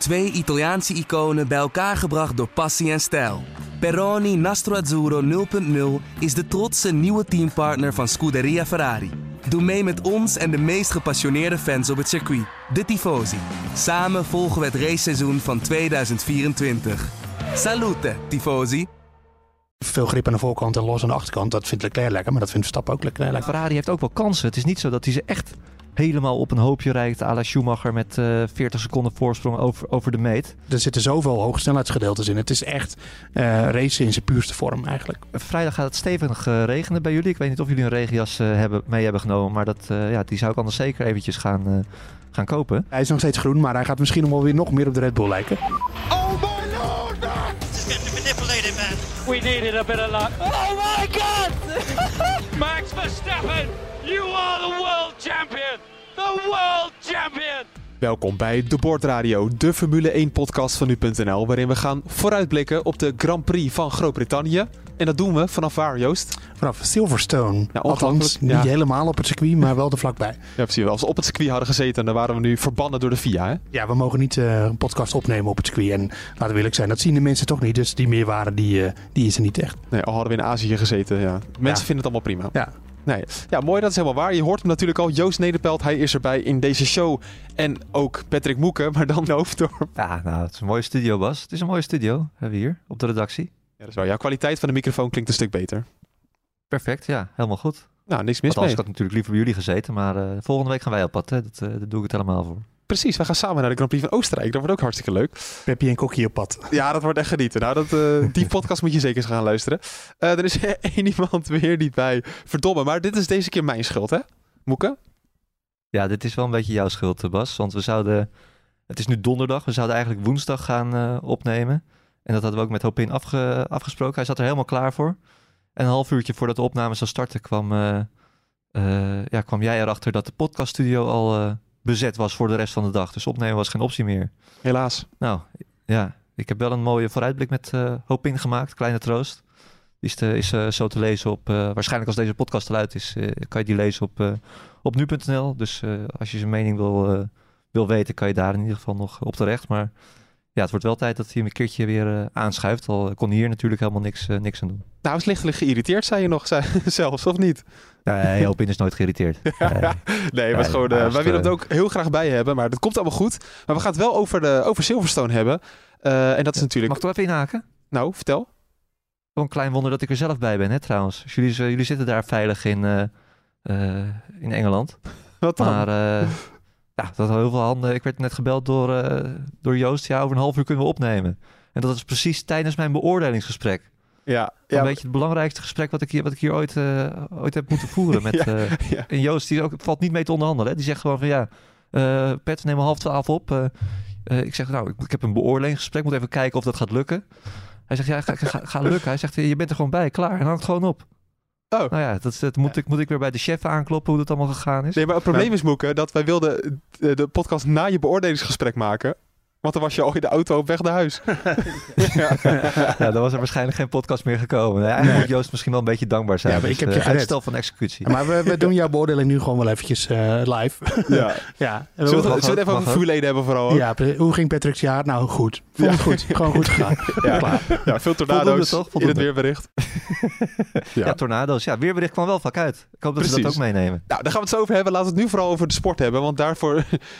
Twee Italiaanse iconen bij elkaar gebracht door passie en stijl. Peroni Nastro Azzurro 0.0 is de trotse nieuwe teampartner van Scuderia Ferrari. Doe mee met ons en de meest gepassioneerde fans op het circuit, de Tifosi. Samen volgen we het raceseizoen van 2024. Salute, Tifosi! Veel grip aan de voorkant en los aan de achterkant. Dat vindt Leclerc lekker, maar dat vindt Verstappen ook lekker. lekker. Ferrari heeft ook wel kansen. Het is niet zo dat hij ze echt helemaal op een hoopje rijdt. à la Schumacher met eh 40 seconden voorsprong over, over de meet. Er zitten zoveel hogesnelheidsgedeeltes in. Het is echt eh racen in zijn puurste vorm eigenlijk. Vrijdag gaat het stevig eh, regenen bij jullie. Ik weet niet of jullie een regenjas eh, hebben, mee hebben genomen. Maar dat, eh, ja, die zou ik anders zeker eventjes gaan, eh, gaan kopen. Hij is nog steeds groen, maar hij gaat misschien nog wel weer nog meer op de Red Bull lijken. Oh my lord! This is getting manipulated, man. We needed a bit of luck. Oh my god! Max Verstappen, you are the world champion! The world champion! Welkom bij De Bordradio, de Formule 1 podcast van nu.nl, waarin we gaan vooruitblikken op de Grand Prix van Groot-Brittannië. En dat doen we vanaf waar, Joost? Vanaf Silverstone. Ja, Althans, niet helemaal op het circuit, maar wel er vlakbij. Ja, precies. Als we op het circuit hadden gezeten, dan waren we nu verbannen door de FIA, hè? Ja, we mogen niet eh, een podcast opnemen op het circuit. En laten we eerlijk zijn, dat zien de mensen toch niet. Dus die meerwaarde, die, eh, die is er niet echt. Nee, al hadden we in Azië gezeten, ja. Mensen Ja. vinden het allemaal prima. Ja. Nee. Ja, mooi, dat is helemaal waar. Je hoort hem natuurlijk al. Joost Nederpelt, hij is erbij in deze show. En ook Patrick Moeken, maar dan Hoofddorp. Ja, nou, het is een mooie studio, Bas. Het is een mooie studio, hebben we hier, op de redactie. Ja, dat is waar. Ja, kwaliteit van de microfoon klinkt een stuk beter. Perfect, ja, helemaal goed. Nou, niks mis Want mee. had ik natuurlijk liever bij jullie gezeten. Maar eh, volgende week gaan wij op pad, hè. Dat, eh, daar doe ik het helemaal voor. Precies, we gaan samen naar de Grand Prix van Oostenrijk. Dat wordt ook hartstikke leuk. Pepje en Kokkie op pad. Ja, dat wordt echt genieten. Nou, dat, eh, die podcast moet je zeker eens gaan luisteren. Eh, er is één iemand weer niet bij. Verdomme, maar dit is deze keer mijn schuld, hè? Moeke? Ja, dit is wel een beetje jouw schuld, eh, Bas. Want we zouden... Het is nu donderdag. We zouden eigenlijk woensdag gaan eh, opnemen. En dat hadden we ook met Hopin afge, afgesproken. Hij zat er helemaal klaar voor. En een half uurtje voordat de opname zou starten... kwam, eh, eh, ja, kwam jij erachter dat de podcaststudio al eh, bezet was voor de rest van de dag. Dus opnemen was geen optie meer. Helaas. Nou, ja. Ik heb wel een mooie vooruitblik met eh Hopin gemaakt. Kleine troost. Die is, te- is eh, zo te lezen op... eh, waarschijnlijk als deze podcast al uit is... kan je die lezen op, op nu.nl. Dus als je zijn mening wil, wil weten... kan je daar in ieder geval nog op terecht. Maar ja, het wordt wel tijd dat hij hem een keertje weer eh, aanschuift. Al kon hier natuurlijk helemaal niks, niks aan doen. Nou, hij is lichtelijk geïrriteerd, zei je nog zelfs, of niet? Nee, Hopin is nooit geïrriteerd. Nee. nee, maar gewoon, eh, wij willen het ook heel graag bij hebben, maar dat komt allemaal goed. Maar we gaan het wel over, de, over Silverstone hebben. Eh, en dat is natuurlijk... Mag ik toch even inhaken? Nou, vertel. Wel een klein wonder dat ik er zelf bij ben, hè, trouwens. Dus Jullie, jullie zitten daar veilig in, eh, eh, in Engeland. Wat dan? Maar eh, ja, dat had heel veel handen. Ik werd net gebeld door, eh, door Joost. Ja, over een half uur kunnen we opnemen. En dat is precies tijdens mijn beoordelingsgesprek. Ja, Een ja, beetje het belangrijkste gesprek wat ik hier, wat ik hier ooit, eh, ooit heb moeten voeren. Met, Ja, eh, ja. En Joost die ook, valt niet mee te onderhandelen. Hè. Die zegt gewoon van ja, eh Pet, neem om half twaalf op. Eh, eh, ik zeg nou, ik, ik heb een beoordelingsgesprek. Moet even kijken of dat gaat lukken. Hij zegt ja, ga, ga, ga lukken. Hij zegt je bent er gewoon bij, klaar. En hangt gewoon op. Oh. Nou ja, dat, dat moet, ik, moet ik weer bij de chef aankloppen hoe dat allemaal gegaan is. Nee, maar het probleem is, Moeke, dat wij wilden de, de podcast na je beoordelingsgesprek maken. Want dan was je al in de auto op weg naar huis. ja. Ja, dan was er waarschijnlijk geen podcast meer gekomen. Nee, eigenlijk moet Joost misschien wel een beetje dankbaar zijn. Ja, maar ik Dus, heb je eh, gered. uitstel van executie. Maar we, we doen jouw beoordeling nu gewoon wel eventjes eh, live. ja. ja. En Zullen we, we- het- zullen we het even over vuurleden hebben vooral? ook? ja, hoe ging Patrick's jaar? Nou, goed. Vond het goed. Gewoon goed gegaan. Ja. Klaar. Ja, veel Voldoende, tornado's toch? in het Voldoende. weerbericht. ja. Ja. tornado's. Ja, weerbericht kwam wel vaak uit. Ik hoop dat ze dat ook meenemen. Nou, daar gaan we het zo over hebben. Laten we het nu vooral over de sport hebben. Want daarvoor,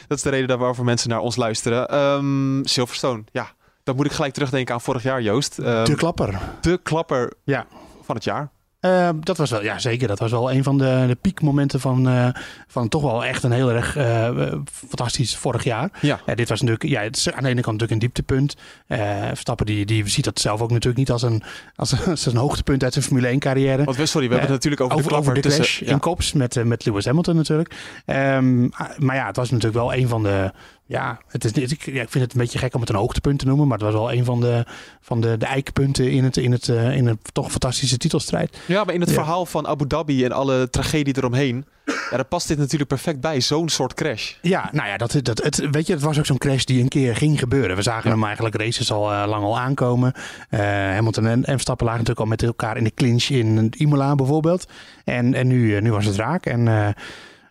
dat is de reden waarover mensen naar ons luisteren. Ehm, Silverstone, ja. Dan moet ik gelijk terugdenken aan vorig jaar, Joost. Ehm, De klapper. de klapper Ja. van het jaar. Eh, dat was wel, ja zeker. Dat was wel een van de, de piekmomenten van, eh, van toch wel echt een heel erg eh, fantastisch vorig jaar. Ja. Dit was natuurlijk, ja, het is aan de ene kant natuurlijk een dieptepunt. Eh Verstappen die, die ziet dat zelf ook natuurlijk niet als een, als, een- als een hoogtepunt uit zijn Formule 1 carrière. Want we, sorry, we hebben het natuurlijk over, over, de over de tussen... clash ja. in Kops met, met Lewis Hamilton natuurlijk. Ehm, maar ja, het was natuurlijk wel een van de... Ja, het is, ik, ja, ik vind het een beetje gek om het een hoogtepunt te noemen. Maar het was wel een van de, van de, de eikpunten in het, in, het, eh, in het toch fantastische titelstrijd. Ja, maar in het Ja. verhaal van Abu Dhabi en alle tragedie eromheen... Ja, daar past dit natuurlijk perfect bij. Zo'n soort crash. Ja, nou ja, dat, dat, het, weet je, het was ook zo'n crash die een keer ging gebeuren. We zagen Ja. hem eigenlijk races al eh, lang al aankomen. Eh Hamilton en, en Verstappen lagen natuurlijk al met elkaar in de clinch in Imola bijvoorbeeld. En, en nu, nu was het raak. En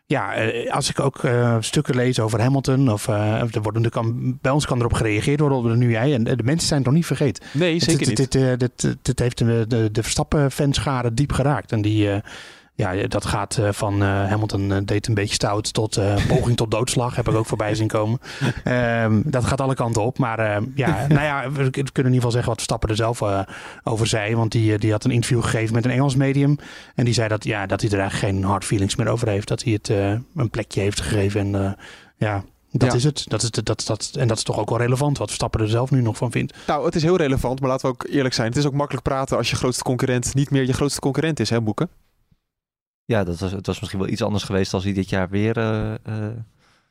ja, eh, als ik ook eh, stukken lees over Hamilton, of eh, er worden, er kan, bij ons kan erop gereageerd worden, nu jij. En de mensen zijn het nog niet vergeten. Nee, zeker dit, niet. Dit, dit, dit, heeft de, de, de Verstappen-fanschade diep geraakt. En die, ja, dat gaat eh, van eh, Hamilton eh, deed een beetje stout tot poging tot doodslag. Heb ik ook voorbij zien komen. Ehm, dat gaat alle kanten op. Maar eh, ja, nou ja, we, we kunnen in ieder geval zeggen wat Verstappen er zelf over zei. Want die, die had een interview gegeven met een Engels medium. En die zei dat, ja, dat hij er eigenlijk geen hard feelings meer over heeft. Dat hij het een plekje heeft gegeven. En ja, dat Ja. is het. Dat is, dat, dat, en dat is toch ook wel relevant wat Verstappen er zelf nu nog van vindt. Nou, het is heel relevant, maar laten we ook eerlijk zijn. Het is ook makkelijk praten als je grootste concurrent niet meer je grootste concurrent is, hè, Boeken? Ja, dat was, het was misschien wel iets anders geweest als hij dit jaar weer eh, eh,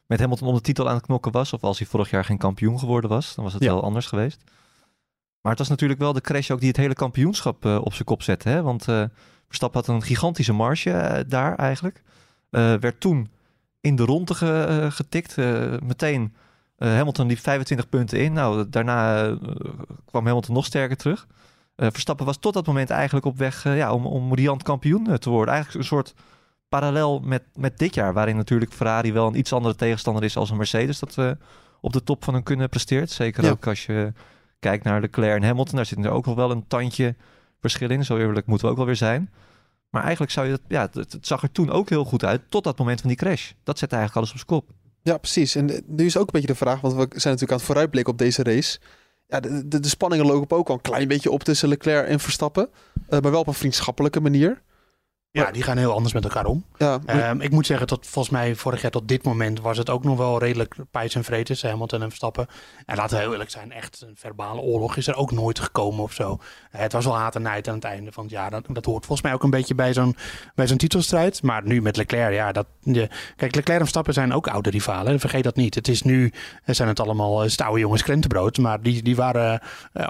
met Hamilton om de titel aan het knokken was. Of als hij vorig jaar geen kampioen geworden was. Dan was het Ja. wel anders geweest. Maar het was natuurlijk wel de crash ook die het hele kampioenschap eh, op zijn kop zette. Hè? Want Verstappen had een gigantische marge daar eigenlijk. Werd toen in de ronde ge- getikt. Meteen Hamilton liep 25 punten in. Nou, daarna kwam Hamilton nog sterker terug. Eh, Verstappen was tot dat moment eigenlijk op weg eh, ja, om, om riant kampioen eh, te worden. Eigenlijk een soort parallel met, met dit jaar, waarin natuurlijk Ferrari wel een iets andere tegenstander is als een Mercedes dat we op de top van hun kunnen presteert. Zeker Ja. ook als je kijkt naar Leclerc en Hamilton, daar zit er ook nog wel een tandje verschil in. Zo eerlijk moeten we ook wel weer zijn. Maar eigenlijk zou je dat, ja, het, het zag er toen ook heel goed uit tot dat moment van die crash. Dat zette eigenlijk alles op zijn kop. Ja, precies. En nu is ook een beetje de vraag, want we zijn natuurlijk aan het vooruitblikken op deze race. Ja, de, de, spanningen lopen ook al een klein beetje op tussen Leclerc en Verstappen. Eh, maar wel op een vriendschappelijke manier. Ja, die gaan heel anders met elkaar om. Ja, Ehm, ik moet zeggen, tot volgens mij vorig jaar tot dit moment was het ook nog wel redelijk pijs en tussen Hamilton en Verstappen. En laten we heel eerlijk zijn, echt een verbale oorlog is er ook nooit gekomen of zo. Eh, het was wel haat en nijd aan het einde van het jaar. Dat, dat hoort volgens mij ook een beetje bij zo'n, bij zo'n titelstrijd. Maar nu met Leclerc, ja, dat, de, kijk, Leclerc en Verstappen zijn ook oude rivalen. Vergeet dat niet. Het is nu, eh, zijn het allemaal eh, stouwe jongens krentenbrood. Maar die, die waren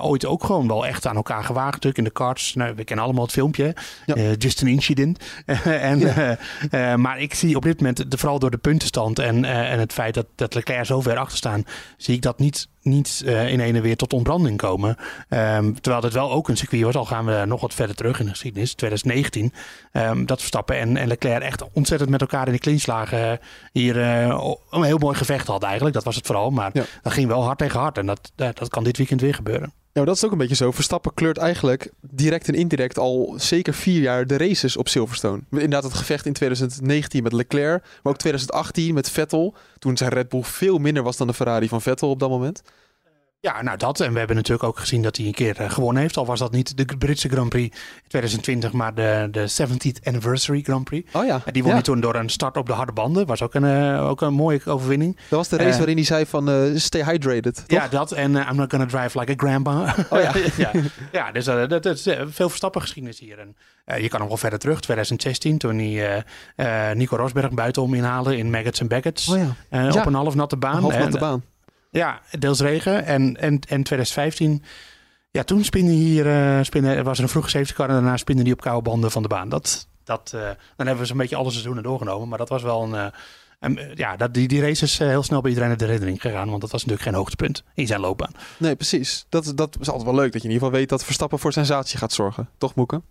ooit ook gewoon wel echt aan elkaar gewaagd. Natuurlijk in de karts. Nou, we kennen allemaal het filmpje. Ja. just an incident. en, eh, eh, maar ik zie op dit moment, de, vooral door de puntenstand en, eh, en het feit dat, dat Leclerc zo ver achter staan, zie ik dat niet, niet in ene weer tot ontbranding komen. Ehm, terwijl het wel ook een circuit was, al gaan we nog wat verder terug in de geschiedenis, 2019, ehm, dat Verstappen en, en Leclerc echt ontzettend met elkaar in de clinch lagen. hier een heel mooi gevecht hadden eigenlijk, dat was het vooral. Maar Ja. dat ging wel hard tegen hard en dat, dat kan dit weekend weer gebeuren. Maar dat is ook een beetje zo. Verstappen kleurt eigenlijk direct en indirect al zeker vier jaar de races op Silverstone. Inderdaad, het gevecht in 2019 met Leclerc, maar ook 2018 met Vettel. Toen zijn Red Bull veel minder was dan de Ferrari van Vettel op dat moment. Ja, nou dat. En we hebben natuurlijk ook gezien dat hij een keer eh, gewonnen heeft. Al was dat niet de Britse Grand Prix 2020, maar de, de 70th Anniversary Grand Prix. Oh ja, En die won ja. hij toen door een start op de harde banden. Was ook een, eh, ook een mooie overwinning. Dat was de race Eh, waarin hij zei van stay hydrated, toch? Ja, dat. En I'm not gonna drive like a grandpa. Oh ja. ja. ja, dus dat, dat is veel verstappen geschiedenis hier. En, je kan nog wel verder terug. 2016, toen hij Nico Rosberg buitenom inhaalde in Maggots en Baggots. Oh ja, Ja. Op een half natte baan. een half natte baan. Ja, deels regen. En, en, en 2015, ja, toen spinde hier, eh spinde, er was er een vroege safety car en daarna spinde die op koude banden van de baan. Dat, dat, eh, dan hebben we zo'n beetje alle seizoenen doorgenomen. Maar dat was wel een, eh, eh, ja, dat, die, die race is heel snel bij iedereen uit de redding gegaan. Want dat was natuurlijk geen hoogtepunt in zijn loopbaan. Nee, precies. Dat, dat is altijd wel leuk dat je in ieder geval weet dat Verstappen voor sensatie gaat zorgen. Toch, Moeke?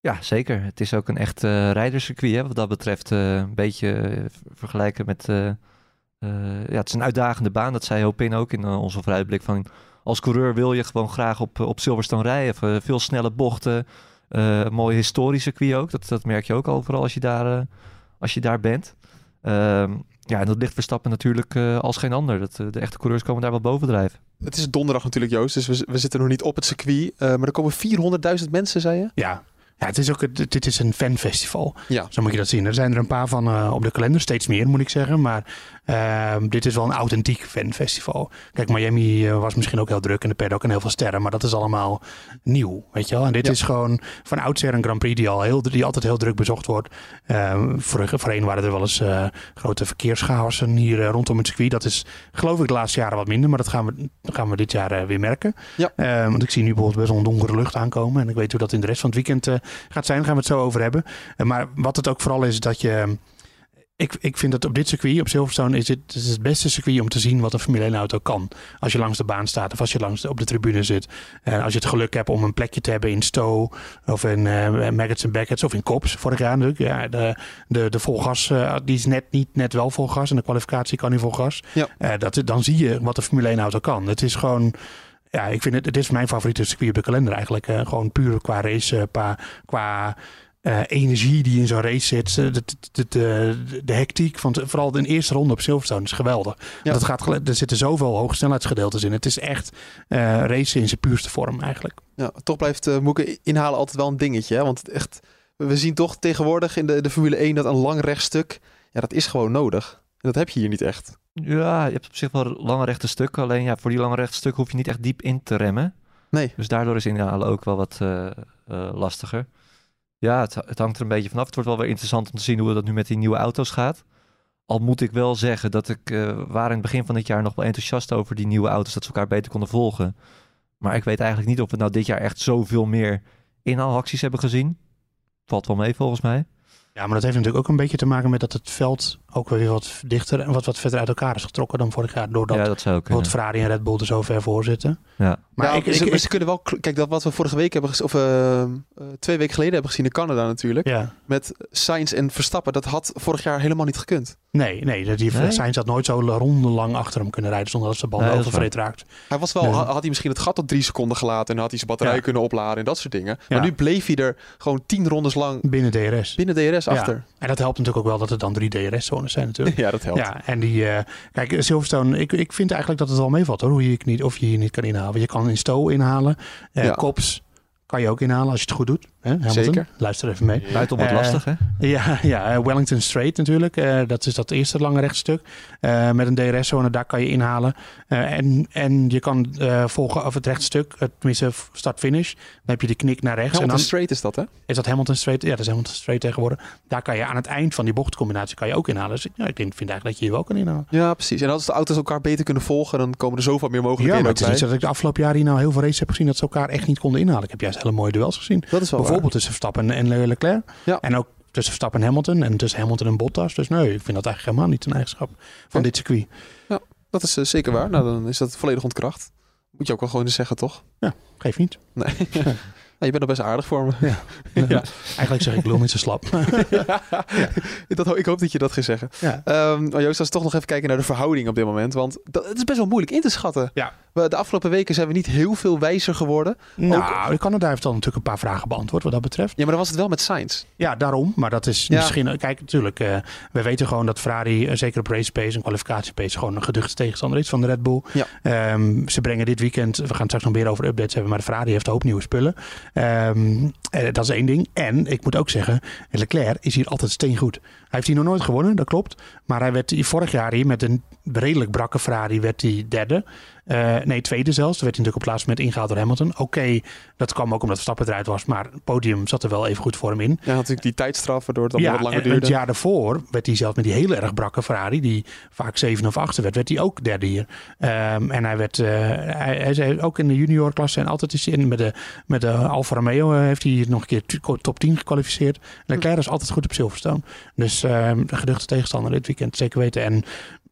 Ja, zeker. Het is ook een echt eh rijderscircuit hè, wat dat betreft. eh, een beetje vergelijken met... ja, het is een uitdagende baan. Dat zei Hopin ook in eh, onze vooruitblik. Van, als coureur wil je gewoon graag op, op Silverstone rijden. Of, eh, veel snelle bochten. eh, een mooi historisch circuit ook. Dat, dat merk je ook overal als je daar, eh, als je daar bent. Ehm, ja, en dat ligt Verstappen natuurlijk eh, als geen ander. Dat, eh, de echte coureurs komen daar wel bovendrijven. Het is donderdag natuurlijk, Joost. Dus we, we zitten nog niet op het circuit. eh, maar er komen 400.000 mensen, zei je? Ja, ja het is ook, het- dit is een fanfestival. Ja. Zo moet je dat zien. Er zijn er een paar van eh, op de kalender, steeds meer moet ik zeggen. Maar ehm, dit is wel een authentiek fanfestival. Kijk, Miami eh, was misschien ook heel druk en de paddock en heel veel sterren. Maar dat is allemaal nieuw, weet je wel. En dit Ja. is gewoon van oudsher een Grand Prix die, al heel, die altijd heel druk bezocht wordt. Ehm voor, voorheen waren er wel eens eh, grote verkeerschaossen hier eh, rondom het circuit. Dat is geloof ik de laatste jaren wat minder. Maar dat gaan we, gaan we dit jaar weer merken. Ja. Ehm, want ik zie nu bijvoorbeeld best wel een donkere lucht aankomen. En ik weet hoe dat in de rest van het weekend gaat zijn. Daar gaan we het zo over hebben. Maar wat het ook vooral is, dat je... ik, ik vind dat op dit circuit, op Silverstone, is het, het is het beste circuit om te zien wat een Formule 1 auto kan. Als je langs de baan staat of als je langs de- op de tribune zit. Eh, als je het geluk hebt om een plekje te hebben in Stowe of in Maggots en Beckett's of in Kops vorig jaar natuurlijk. Ja, de, de, de volgas, eh, die is net niet net wel vol gas en de kwalificatie kan niet vol gas. Ja. Eh, dat, dan zie je wat de Formule 1 auto kan. Het is gewoon... Ja, ik vind het, het is mijn favoriete circuit op de kalender eigenlijk. Gewoon puur qua race, qua, qua eh, energie die in zo'n race zit. eh, De, de, de, de, de hectiek, van vooral de eerste ronde op Silverstone is geweldig. Ja. Dat gaat, er zitten zoveel hoge snelheidsgedeeltes in. Het is echt eh racen in zijn puurste vorm eigenlijk. Ja, toch blijft eh Moeke inhalen altijd wel een dingetje. Hè? Want echt, we zien toch tegenwoordig in de, de Formule 1 dat een lang rechtstuk, ja, dat is gewoon nodig. En dat heb je hier niet echt. Ja, je hebt op zich wel lange rechte stukken. Alleen ja, voor die lange rechte stukken hoef je niet echt diep in te remmen. Nee. Dus daardoor is inhalen ook wel wat eh, eh, lastiger. Ja, het, hangt er een beetje vanaf. Het wordt wel weer interessant om te zien hoe dat nu met die nieuwe auto's gaat. Al moet ik wel zeggen dat ik eh waren in het begin van dit jaar nog wel enthousiast over die nieuwe auto's. Dat ze elkaar beter konden volgen. Maar ik weet eigenlijk niet of we nou dit jaar echt zoveel meer inhaalacties hebben gezien. Valt wel mee volgens mij. Ja, maar dat heeft natuurlijk ook een beetje te maken met dat het veld ook weer wat dichter en wat, wat verder uit elkaar is getrokken dan vorig jaar. Doordat ja, dat zou bijvoorbeeld Ferrari en Red Bull er zo ver voor zitten. Ja. Maar ik, ze, ik, maar ze kunnen wel, kijk, dat wat we vorige week hebben gezien, of eh, eh, twee weken geleden hebben gezien in Canada natuurlijk, ja. met Sainz en Verstappen, dat had vorig jaar helemaal niet gekund. Nee, nee, die Nee? Sainz had nooit zo rondelang achter hem kunnen rijden zonder dat zijn band Nee, overvreed raakt. Hij was wel, Nee. ha- had hij misschien het gat tot drie seconden gelaten en had hij zijn batterij Ja. kunnen opladen en dat soort dingen. Maar Ja. nu bleef hij er gewoon tien rondes lang Binnen DRS. binnen DRS Ja. achter. En dat helpt natuurlijk ook wel dat er dan drie DRS-zones zijn natuurlijk. Ja, dat helpt. Ja, en die, eh, kijk, Silverstone, ik, ik vind eigenlijk dat het wel meevalt hoor, hoe je, het niet, of je hier niet kan inhalen. Je kan in Stowe inhalen, eh Ja. Kops kan je ook inhalen als je het goed doet. Hè, Hamilton? Zeker. Luister even mee. Buitenom wat Eh, lastig, hè? Ja, ja Wellington Strait natuurlijk. Eh, dat is dat eerste lange rechtstuk. Eh, met een DRS-zone, daar kan je inhalen. Eh, en, en je kan eh, volgen of het rechtstuk, het, tenminste start-finish. Dan heb je de knik naar rechts. Hamilton en dan straight is dat, hè? is dat Hamilton Strait. Ja, dat is Hamilton Strait tegenwoordig. Daar kan je aan het eind van die bochtcombinatie kan je ook inhalen. Dus ja, ik denk, vind eigenlijk dat je hier wel kan inhalen. Ja, precies. En als de auto's elkaar beter kunnen volgen, dan komen er zoveel meer Ja, mogelijkheden maar ook het is niet bij. zo dat ik de afgelopen jaren hier nou heel veel races heb gezien dat ze elkaar echt niet konden inhalen. Ik heb juist hele mooie duels gezien. Dat is wel Bijvoorbeeld tussen Verstappen en Le- Leclerc. Ja. En ook tussen Verstappen en Hamilton. En tussen Hamilton en Bottas. Dus nee, ik vind dat eigenlijk helemaal niet een eigenschap van Ja. dit circuit. waar. Dat is eh, zeker waar. Nou, dan is dat volledig ontkracht. Moet je ook wel gewoon eens zeggen, toch? Geef niet. Nee. Nou, je bent nog best aardig voor me. Ja. Eigenlijk zeg ik lul niet zo slap. dat, ik hoop dat je dat gaat zeggen. ja. Ehm maar Joost, als we toch nog even kijken naar de verhouding op dit moment. Want dat, het is best wel moeilijk in te schatten. Ja. We, de afgelopen weken zijn we niet heel veel wijzer geworden. Nou, Canada heeft dan natuurlijk een paar vragen beantwoord wat dat betreft. Ja, maar dan was het wel met Sainz. Ja, daarom. Maar dat is Ja. misschien... Kijk, natuurlijk. eh, we weten gewoon dat Ferrari, eh, zeker op race pace en kwalificatie pace, gewoon een geduchte tegenstander is van de Red Bull. Ja. Ehm, ze brengen dit weekend, we gaan het straks nog meer over updates hebben, maar de Ferrari heeft een hoop nieuwe spullen. Ehm, eh, dat is één ding. En ik moet ook zeggen, Leclerc is hier altijd steengoed. Hij heeft hier nog nooit gewonnen, dat klopt. Maar hij werd vorig jaar hier met een redelijk brakke Ferrari werd hij derde. Eh, nee, tweede zelfs. Toen werd natuurlijk op het laatste moment ingehaald door Hamilton. Oké, dat kwam ook omdat Verstappen eruit was, maar het podium zat er wel even goed voor hem in. Ja, natuurlijk die tijdstraf, waardoor het wat langer en duurde. het jaar daarvoor werd hij zelfs met die hele erg brakke Ferrari, die vaak zeven of achter werd, werd hij ook derde hier. Ehm, en hij werd, eh, hij, hij zei ook in de juniorklasse en altijd is in met de, met de Alfa Romeo eh, heeft hij nog een keer top 10 gekwalificeerd. Leclerc is altijd goed op Silverstone. Dus ehm de geduchte tegenstander dit weekend, zeker weten. En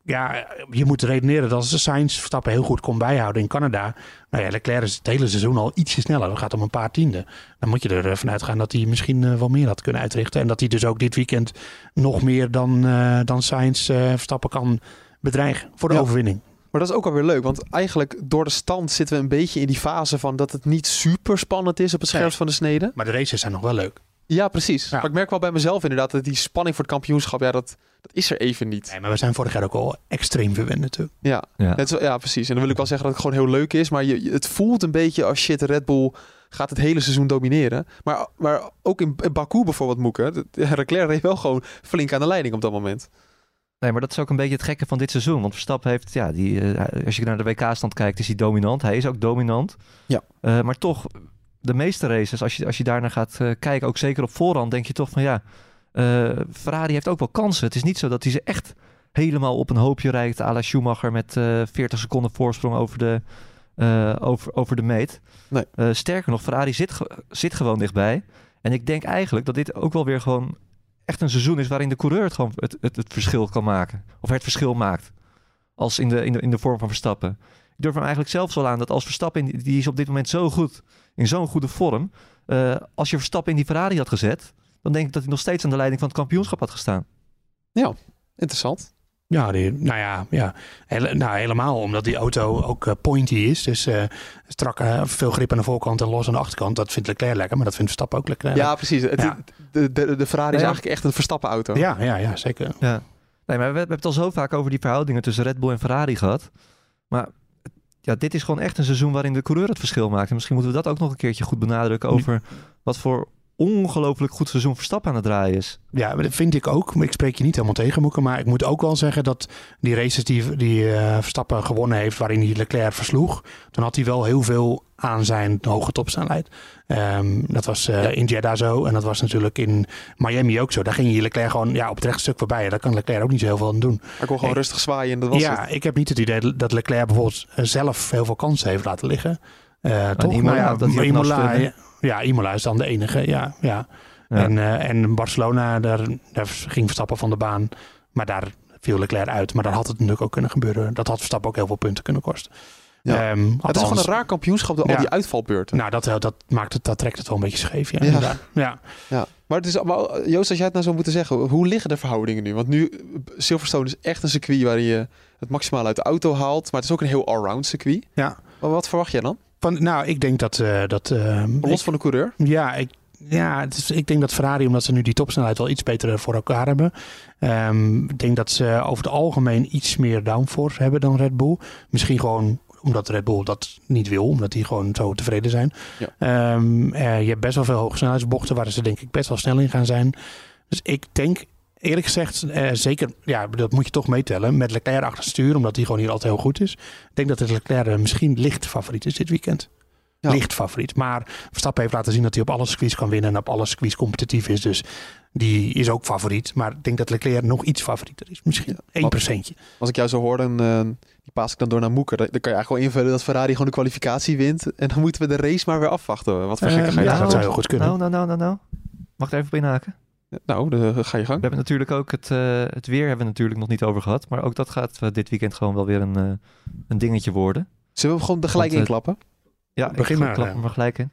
ja, je moet redeneren dat als Sainz Verstappen heel goed kon bijhouden in Canada. Nou ja, Leclerc is het hele seizoen al ietsje sneller. Dat gaat om een paar tienden. Dan moet je ervan uitgaan dat hij misschien eh, wel meer had kunnen uitrichten. En dat hij dus ook dit weekend nog meer dan, eh dan Sainz eh, Verstappen kan bedreigen voor de Ja. overwinning. Maar dat is ook alweer leuk, want eigenlijk door de stand zitten we een beetje in die fase van dat het niet super spannend is op het scherpst van de snede. Maar de races zijn nog wel leuk. Ja, precies. Ja. Maar ik merk wel bij mezelf inderdaad dat die spanning voor het kampioenschap, ja, dat, dat is er even niet. Nee, maar we zijn vorig jaar ook al extreem verwend natuurlijk. Ja. Ja. Wel- ja, precies. En dan wil ik wel zeggen dat het gewoon heel leuk is, maar je, het voelt een beetje als shit, Red Bull gaat het hele seizoen domineren. Maar, maar ook in, in Baku bijvoorbeeld, Moeke, de- de- Leclerc reed wel gewoon flink aan de leiding op dat moment. Nee, maar dat is ook een beetje het gekke van dit seizoen. Want Verstappen heeft, ja, die, eh, als je naar de WK-stand kijkt, is hij dominant. Hij is ook dominant. Ja. Eh, maar toch, de meeste races, als je, als je daarnaar gaat eh, kijken, ook zeker op voorhand, denk je toch van ja, eh, Ferrari heeft ook wel kansen. Het is niet zo dat hij ze echt helemaal op een hoopje rijdt, à la Schumacher met eh 40 seconden voorsprong over de, over, over de meet. Nee. Sterker nog, Ferrari zit, zit gewoon dichtbij. En ik denk eigenlijk dat dit ook wel weer gewoon echt een seizoen is waarin de coureur het, gewoon het, het, het verschil kan maken. Of het verschil maakt. Als in de, in de, in de vorm van Verstappen. Ik durf hem eigenlijk zelfs wel aan dat als Verstappen, die is op dit moment zo goed, in zo'n goede vorm. eh, als je Verstappen in die Ferrari had gezet, dan denk ik dat hij nog steeds aan de leiding van het kampioenschap had gestaan. Interessant. Ja, die, nou ja, ja. Hele- nou, helemaal omdat die auto ook eh, pointy is. Dus eh, strak, veel grip aan de voorkant en los aan de achterkant. Dat vindt Leclerc lekker, maar dat vindt Verstappen ook lekker. Ja, precies. Het, Ja. De, de, de Ferrari is Ja. eigenlijk echt een Verstappen auto. ja, ja, ja, zeker. Ja. Nee, maar we, we hebben het al zo vaak over die verhoudingen tussen Red Bull en Ferrari gehad. Maar ja, dit is gewoon echt een seizoen waarin de coureur het verschil maakt. En misschien moeten we dat ook nog een keertje goed benadrukken over wat voor ongelooflijk goed seizoen Verstappen aan het draaien is. Ja, maar dat vind ik ook. Maar Ik spreek je niet helemaal tegen, Moeke. Maar ik moet ook wel zeggen dat die races die, die eh, Verstappen gewonnen heeft, waarin hij Leclerc versloeg, toen had hij wel heel veel aan zijn hoge topsnelheid. Ehm, dat was eh, in Jeddah zo. En dat was natuurlijk in Miami ook zo. Daar ging je Leclerc gewoon ja, op het rechtstuk voorbij. Daar kan Leclerc ook niet zo heel veel aan doen. Hij kon gewoon rustig zwaaien en dat was ja, het. ik heb niet het idee dat Leclerc bijvoorbeeld eh, zelf heel veel kansen heeft laten liggen. Eh toch? Imola, Nou ja, dat Imola? Ja, Imola is dan de enige. Ja, ja. Ja. En, eh, en Barcelona, daar, daar ging Verstappen van de baan. Maar daar viel Leclerc uit. Maar daar had het natuurlijk ook kunnen gebeuren. Dat had Verstappen ook heel veel punten kunnen kosten. Ja. Ehm, Het is gewoon een raar kampioenschap door al die uitvalbeurten. Nou, dat, dat, maakt het, dat trekt het wel een beetje scheef. Ja, Ja. inderdaad. ja. Ja. Maar, het is, maar Joost, als jij het nou zou moeten zeggen, hoe liggen de verhoudingen nu? Want nu, Silverstone is echt een circuit waar je het maximaal uit de auto haalt. Maar het is ook een heel allround circuit. Ja. Maar wat verwacht jij dan? Van, nou, ik denk dat... eh, dat ehm, Los van de coureur? Ja, ik, ja het is, ik denk dat Ferrari, omdat ze nu die topsnelheid wel iets beter voor elkaar hebben. ehm, ik denk dat ze over het algemeen iets meer downforce hebben dan Red Bull. Misschien gewoon omdat Red Bull dat niet wil, omdat die gewoon zo tevreden zijn. Ja. Ehm, eh, je hebt best wel veel hoge snelheidsbochten waar ze denk ik best wel snel in gaan zijn. Dus ik denk eerlijk gezegd, eh, zeker, ja, dat moet je toch meetellen, met Leclerc achter het stuur, omdat hij gewoon hier altijd heel goed is. Ik denk dat het Leclerc eh, misschien licht favoriet is dit weekend. Ja. Licht favoriet. Maar Verstappen heeft laten zien dat hij op alle circuits kan winnen en op alle circuits competitief is. Dus die is ook favoriet. Maar ik denk dat Leclerc nog iets favorieter is. Misschien Ja. één Wat- procentje. Als ik jou zo hoor, dan, eh, die paas ik dan door naar Moeker. Dan dan kan je eigenlijk wel invullen dat Ferrari gewoon de kwalificatie wint. En dan moeten we de race maar weer afwachten. Wat voor gekkigheid. ja, gaat dat er? zou heel goed kunnen. Nou, nou, nou, nou, nou. Mag ik er even op inhaken? Nou, dan ga je gang. We hebben natuurlijk ook het, eh, het weer hebben we natuurlijk nog niet over gehad. Maar ook dat gaat eh, dit weekend gewoon wel weer een, eh, een dingetje worden. Zullen we gewoon er gelijk Want, in eh, klappen? Ja, Begin ik maar, klap eh. hem er gelijk in.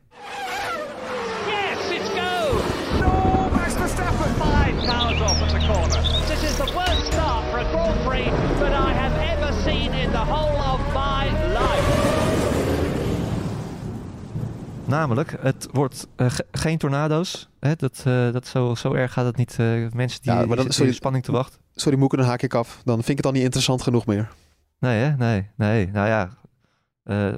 Namelijk, het wordt eh, ge- geen tornado's. Hè? Dat, eh, dat zo, zo erg gaat het niet. eh, mensen die, Ja, maar dan- sorry. in spanning te wachten. Sorry Moeker, dan haak ik af. Dan vind ik het al niet interessant genoeg meer. Nee, hè? Nee, nee. Nou ja,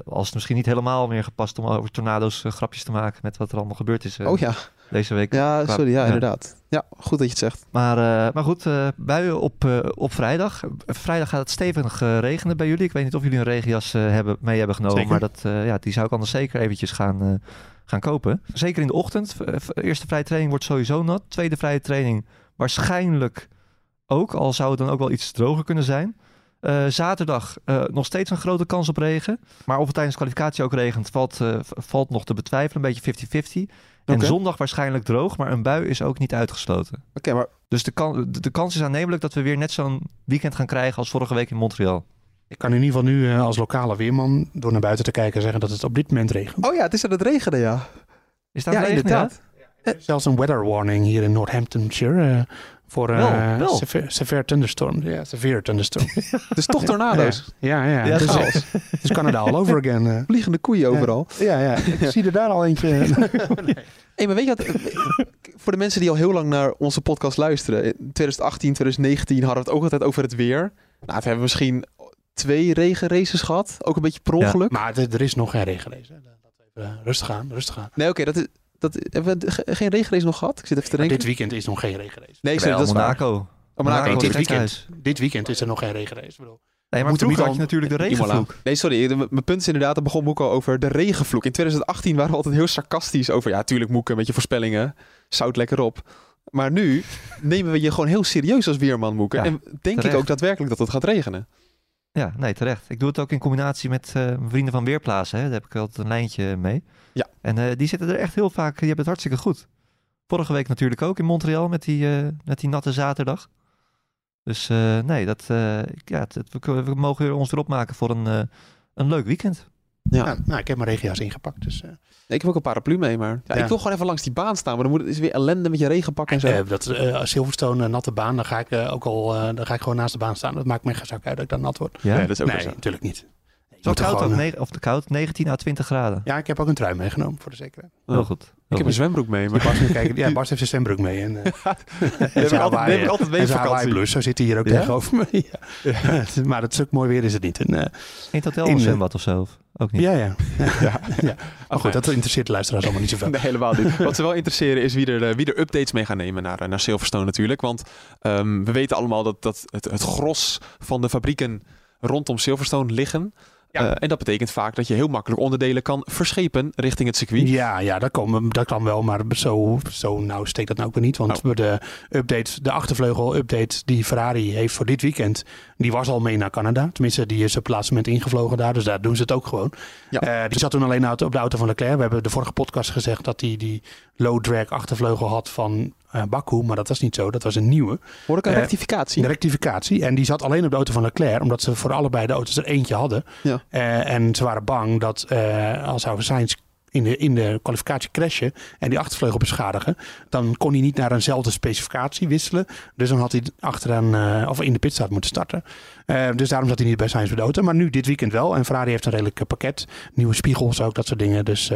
als het misschien niet helemaal meer gepast om over tornado's grapjes te maken met wat er allemaal gebeurd is oh ja, deze week. ja Qua- sorry. Ja, ja. inderdaad. Ja, goed dat je het zegt. Maar, eh, maar goed, eh, buien op, eh, op vrijdag. Vrijdag gaat het stevig regenen bij jullie. Ik weet niet of jullie een regenjas eh, hebben, mee hebben genomen. Zeker. Maar dat, eh, ja, die zou ik anders zeker eventjes gaan, eh, gaan kopen. Zeker in de ochtend. Eerste vrije training wordt sowieso nat. Tweede vrije training waarschijnlijk ook. Al zou het dan ook wel iets droger kunnen zijn. Eh, zaterdag eh, nog steeds een grote kans op regen. Maar of het tijdens de kwalificatie ook regent, valt, eh, valt nog te betwijfelen. Een beetje 50-50. En zondag waarschijnlijk droog, maar een bui is ook niet uitgesloten. Oké, maar Dus de, kan, de, de kans is aannemelijk dat we weer net zo'n weekend gaan krijgen als vorige week in Montreal. Ik kan in ieder geval nu eh, als lokale weerman door naar buiten te kijken zeggen dat het op dit moment regent. Oh ja, het is aan het regenen, ja. Is dat ja, regen, inderdaad. Zelfs een weather warning hier in Northamptonshire eh, voor eh, Wel, wel. Severe, severe thunderstorm. Ja, severe thunderstorm. Dus toch tornado's. ja, ja. ja. Ja, dus, chaos. eh, dus Canada all over again. eh. Vliegende koeien overal. Ja, ja. Ik zie er daar al eentje. Hé, maar weet je wat? Voor de mensen die al heel lang naar onze podcast luisteren. In 2018, 2019 hadden we het ook altijd over het weer. Nou, we hebben misschien twee regenraces gehad. Ook een beetje per Ja. ongeluk. maar er is nog geen regenrace. eh, rustig aan, rustig aan. Nee, oké, dat is... Dat, hebben we ge- geen regenrace nog gehad? Ik zit even te denken. dit weekend is nog geen regenrace. Nee, dat is waar. Monaco. Oh, Monaco. Dit weekend. Dit weekend is er nog geen regenrace. Bedoel, Nee, maar had je natuurlijk de regenvloek. Nee, sorry. Mijn punt is inderdaad, daar begon Moeko over de regenvloek. In 2018 waren we altijd heel sarcastisch over... Ja, tuurlijk Moeke, met je voorspellingen. Zout lekker op. Maar nu nemen we je gewoon heel serieus als weerman, Moeke. Ja, en denk ik ook daadwerkelijk dat het gaat regenen. Ja, nee, terecht. Ik doe het ook in combinatie met eh, mijn vrienden van Weerplaatsen. Hè. Daar heb ik altijd een lijntje mee. Ja. En eh, die zitten er echt heel vaak, die hebben het hartstikke goed. Vorige week natuurlijk ook in Montreal met die, eh, met die natte zaterdag. Dus eh, nee, dat, eh, ja, het- het- we, we mogen ons weer opmaken voor een, eh, een leuk weekend. Ja. Ja, nou, ik heb mijn regenjas ingepakt. Dus, eh, Ik heb ook een paraplu mee, maar ja, Ja. ik wil gewoon even langs die baan staan. Maar dan moet het is weer ellende met je regenpak en zo. eh, dat eh, Silverstone, een natte baan, dan ga ik eh, ook al eh, dan ga ik gewoon naast de baan staan. Dat maakt me geen zak uit dat ik dan nat word. Ja, Nee, dat is ook nee, zo. natuurlijk niet. Zo koud ook, gewoon, eh, of de koud, 19 à 20 graden. Ja, ik heb ook een trui meegenomen voor de zekerheid. Heel goed. Ik Heel heb een zwembroek mee, maar Bas, kijken, ja, Bas heeft zijn zwembroek mee. En, eh, ik altijd, neem ik altijd mee en zijn vakantie. Hawaii Blues, zo zit hij hier ook Ja? tegenover me. Ja. maar dat stuk mooi weer is het niet. En, eh, In het hotel In een de- zwembad of zo? Ook niet? ja, ja. Ja. goed, dat interesseert de luisteraars allemaal niet zoveel. Nee, helemaal niet. Wat ze wel interesseren is wie er, eh, wie er updates mee gaan nemen naar, eh, naar Silverstone natuurlijk. Want ehm, we weten allemaal dat, dat het, het gros van de fabrieken rondom Silverstone liggen. Ja. Eh, en dat betekent vaak dat je heel makkelijk onderdelen kan verschepen richting het circuit. Ja, ja dat, kan, dat kan wel, maar zo, zo nou steekt dat nou ook weer niet. Want Oh. de update, de achtervleugel-update die Ferrari heeft voor dit weekend, die was al mee naar Canada. Tenminste, die is op het laatste moment ingevlogen daar, dus daar doen ze het ook gewoon. Ja. Eh, die zat toen alleen op de auto van Leclerc. We hebben de vorige podcast gezegd dat hij die low drag achtervleugel had van eh Baku, maar dat was niet zo. Dat was een nieuwe. Hoor ik een Eh, rectificatie? De rectificatie. En die zat alleen op de auto van Leclerc, omdat ze voor allebei de auto's er eentje hadden. Ja. En ze waren bang dat als zou Sainz in de, in de kwalificatie crashen en die achtervleugel beschadigen, dan kon hij niet naar eenzelfde specificatie wisselen. Dus dan had hij achteraan eh, of in de pitstraat moeten starten. Eh, dus daarom zat hij niet bij de auto. Maar nu dit weekend wel. En Ferrari heeft een redelijk eh, pakket. Nieuwe spiegels ook, dat soort dingen. Dus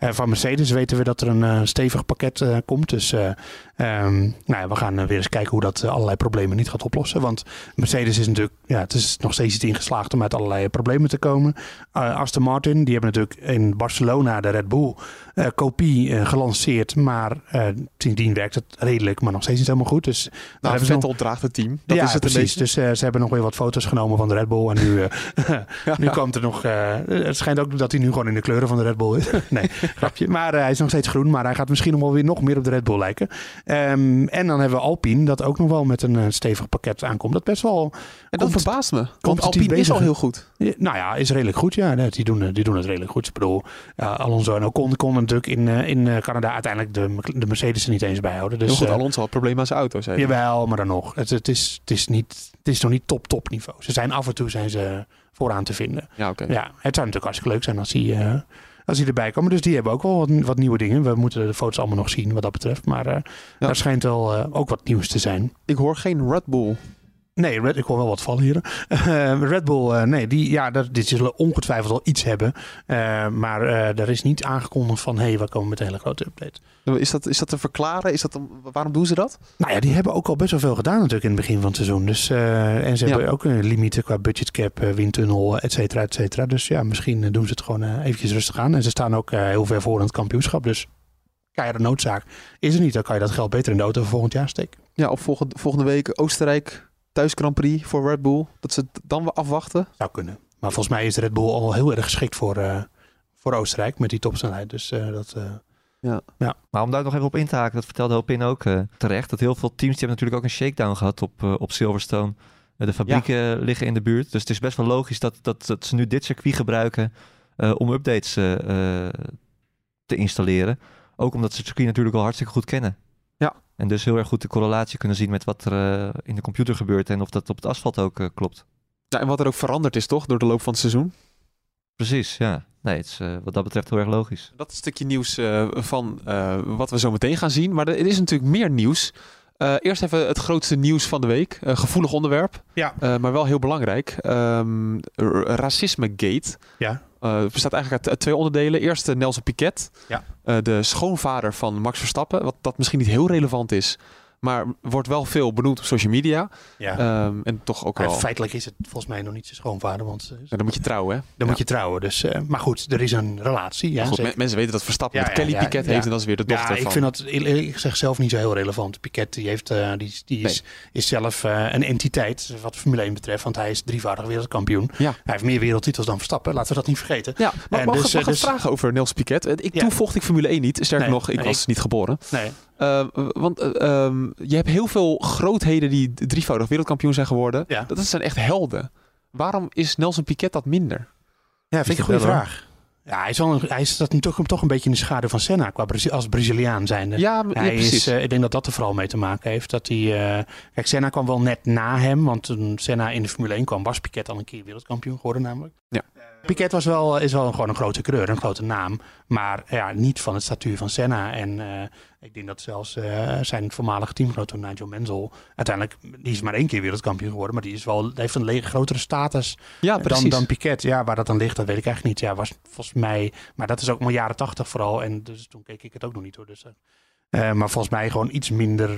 van Mercedes weten we dat er een stevig pakket komt. Dus eh, ehm, nou ja, we gaan weer eens kijken hoe dat allerlei problemen niet gaat oplossen. Want Mercedes is natuurlijk, ja, het is nog steeds niet ingeslaagd om uit allerlei problemen te komen. Aston Martin, die hebben natuurlijk in Barcelona de Red Bull eh, kopie eh, gelanceerd. Maar eh, sindsdien werkt het redelijk, maar nog steeds niet helemaal goed. Dus nou, hebben ze nog- Vettel draagt het team. Dat ja, is het precies. Dus ze hebben nog weer wat foto's genomen van de Red Bull. En nu, nu komt er nog... het schijnt ook dat hij nu gewoon in de kleuren van de Red Bull is. nee, grapje. Maar hij is nog steeds groen. Maar hij gaat misschien nog wel weer nog meer op de Red Bull lijken. Ehm, en dan hebben we Alpine, dat ook nog wel met een stevig pakket aankomt. Dat best wel... En dat verbaast me. Want Alpine is bezig. al heel goed. Ja, Nou ja, is redelijk goed. Ja, die, doen, die doen het redelijk goed. Ik bedoel, ja, Alonso en Ocon konden natuurlijk in, eh, in eh, Canada uiteindelijk de, de Mercedes er niet eens bijhouden. Dus, heel goed, eh, Alonso had problemen aan zijn auto. Zei hij. Jawel, maar dan nog. Het, het, is, het, is niet, het is nog niet top, top niveau. Ze zijn af en toe zijn ze vooraan te vinden. Ja, oké. Ja, het zou natuurlijk hartstikke leuk zijn als die, eh, als die erbij komen. Dus die hebben ook wel wat, wat nieuwe dingen. We moeten de foto's allemaal nog zien wat dat betreft. Maar Ja. daar schijnt wel ook wat nieuws te zijn. Ik hoor geen Red Bull. Nee, Red, ik hoor wel wat vallen hier. Eh, Red Bull, eh, nee, die, ja, dat, die zullen ongetwijfeld wel iets hebben. Eh, maar er is niet aangekondigd van, hé, hey, we komen met een hele grote update. Is dat, is dat te verklaren? Is dat een- waarom doen ze dat? Nou ja, die hebben ook al best wel veel gedaan natuurlijk in het begin van het seizoen. Dus, en ze Ja. hebben ook een limieten qua budgetcap, windtunnel, et cetera, et cetera. Dus ja, misschien doen ze het gewoon eventjes rustig aan. En ze staan ook heel ver voor in het kampioenschap. Dus keiharde noodzaak is er niet. Dan kan je dat geld beter in de auto voor volgend jaar steken. Ja, of volgende, volgende week Oostenrijk thuis Grand Prix voor Red Bull. Dat ze het dan weer afwachten. Zou kunnen. Maar volgens mij is de Red Bull al heel erg geschikt voor, eh, voor Oostenrijk met die topsnelheid. Dus eh, dat... eh, Maar om daar nog even op in te haken, dat vertelde Hopin ook eh, terecht. Dat heel veel teams die hebben natuurlijk ook een shakedown gehad op, op Silverstone. De fabrieken liggen in de buurt. Dus het is best wel logisch dat, dat, dat ze nu dit circuit gebruiken eh, om updates te installeren. Ook omdat ze het circuit natuurlijk al hartstikke goed kennen. Ja. En dus heel erg goed de correlatie kunnen zien met wat er eh, in de computer gebeurt en of dat op het asfalt ook eh, klopt. Ja, en wat er ook veranderd is, toch? Door de loop van het seizoen. Precies, ja. Nee, het is eh, wat dat betreft heel erg logisch. Dat is een stukje nieuws eh, van eh, wat we zo meteen gaan zien. Maar er is natuurlijk meer nieuws. Eh, eerst even het grootste nieuws van de week. Eh, gevoelig onderwerp, Ja. eh, maar wel heel belangrijk. Ehm racisme gate. Ja. Het bestaat eigenlijk uit uit twee onderdelen. Eerst eh, Nelson Piquet, Ja. eh, de schoonvader van Max Verstappen. Wat dat misschien niet heel relevant is, maar wordt wel veel benoemd op social media. ja. Ehm, en toch ook Maar wel. feitelijk is het volgens mij nog niet zijn schoonvader. Want dan moet je trouwen, hè? dan Ja. moet je trouwen. Dus, eh, maar goed, er is een relatie. Ja, goed, zeker. mensen weten dat Verstappen Ja, met Kelly Piquet heeft en dat is weer de dochter Ja, ik van. vind dat eerlijk gezegd zelf niet zo heel relevant. Piquet die heeft, eh, die, die is, is zelf eh, een entiteit wat Formule 1 betreft. Want hij is drievoudig wereldkampioen. Hij heeft meer wereldtitels dan Verstappen. Laten we dat niet vergeten. Ja, maar En mag, dus, mag ik dus- vragen over Nels Piquet? Ik. Toen volgde ik Formule 1 niet. Sterker Nee, nog, ik nee, was niet geboren. Nee. Eh, want eh, ehm, je hebt heel veel grootheden die drievoudig wereldkampioen zijn geworden. Ja. Dat zijn echt helden. Waarom is Nelson Piquet dat minder? Ja, vind ik een goede hoor. vraag. Ja, hij, is wel een, hij staat nu toch, toch een beetje in de schaduw van Senna qua Brazi- als Braziliaan zijnde. Ja, hij precies. is, eh, ik denk dat dat er vooral mee te maken heeft. Dat hij, eh, kijk, Senna kwam wel net na hem. Want toen Senna in de Formule 1 kwam, was Piquet al een keer wereldkampioen geworden namelijk. Ja. Piquet was wel, is wel gewoon een grote coureur, een grote naam. Maar ja, niet van het statuur van Senna. En eh, ik denk dat zelfs eh, zijn voormalige teamgenoot toen, Nigel Mansell... uiteindelijk, die is maar één keer wereldkampioen geworden. Maar die is wel, heeft een grotere status ja, dan, dan Piquet. Ja, waar dat dan ligt, dat weet ik eigenlijk niet. Ja, was volgens mij... Maar dat is ook maar jaren tachtig vooral. En dus toen keek ik het ook nog niet hoor. Dus, eh, maar volgens mij gewoon iets minder...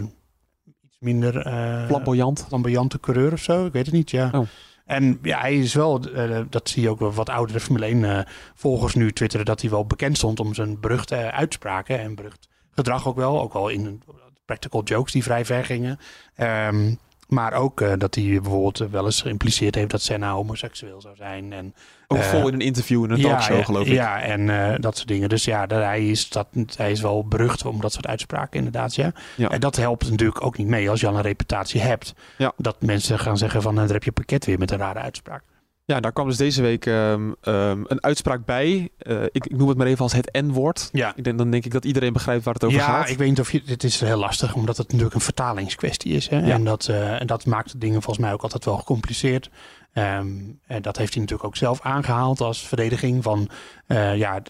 Iets minder... eh, Flamboyant. flamboyante coureur of zo. Ik weet het niet, ja. Oh. En ja, hij is wel, eh, dat zie je ook wel wat oudere Formule 1 eh, volgers nu twitteren, dat hij wel bekend stond om zijn beruchte eh, uitspraken en berucht gedrag ook wel. Ook wel in practical jokes die vrij ver gingen. Ehm, maar ook eh, dat hij bijvoorbeeld wel eens geïmpliceerd heeft dat Senna homoseksueel zou zijn. En, Ook eh, vol in een interview in een talkshow, ja, geloof ik. Ja, en eh, dat soort dingen. Dus ja, dat, hij, is dat, hij is wel berucht om dat soort uitspraken, inderdaad. Ja. Ja. En dat helpt natuurlijk ook niet mee als je al een reputatie hebt. Dat mensen gaan zeggen van, eh, daar heb je pakket weer met een rare uitspraak. Ja, daar kwam dus deze week ehm, ehm, een uitspraak bij. Eh, ik, ik noem het maar even als het N-woord. Ja. Ik denk, dan denk ik dat iedereen begrijpt waar het over ja, gaat. ik weet niet of je. Het is heel lastig, omdat het natuurlijk een vertalingskwestie is. Hè? Ja. En, dat, en dat maakt dingen volgens mij ook altijd wel gecompliceerd. Ehm, en dat heeft hij natuurlijk ook zelf aangehaald als verdediging van. eh, ja,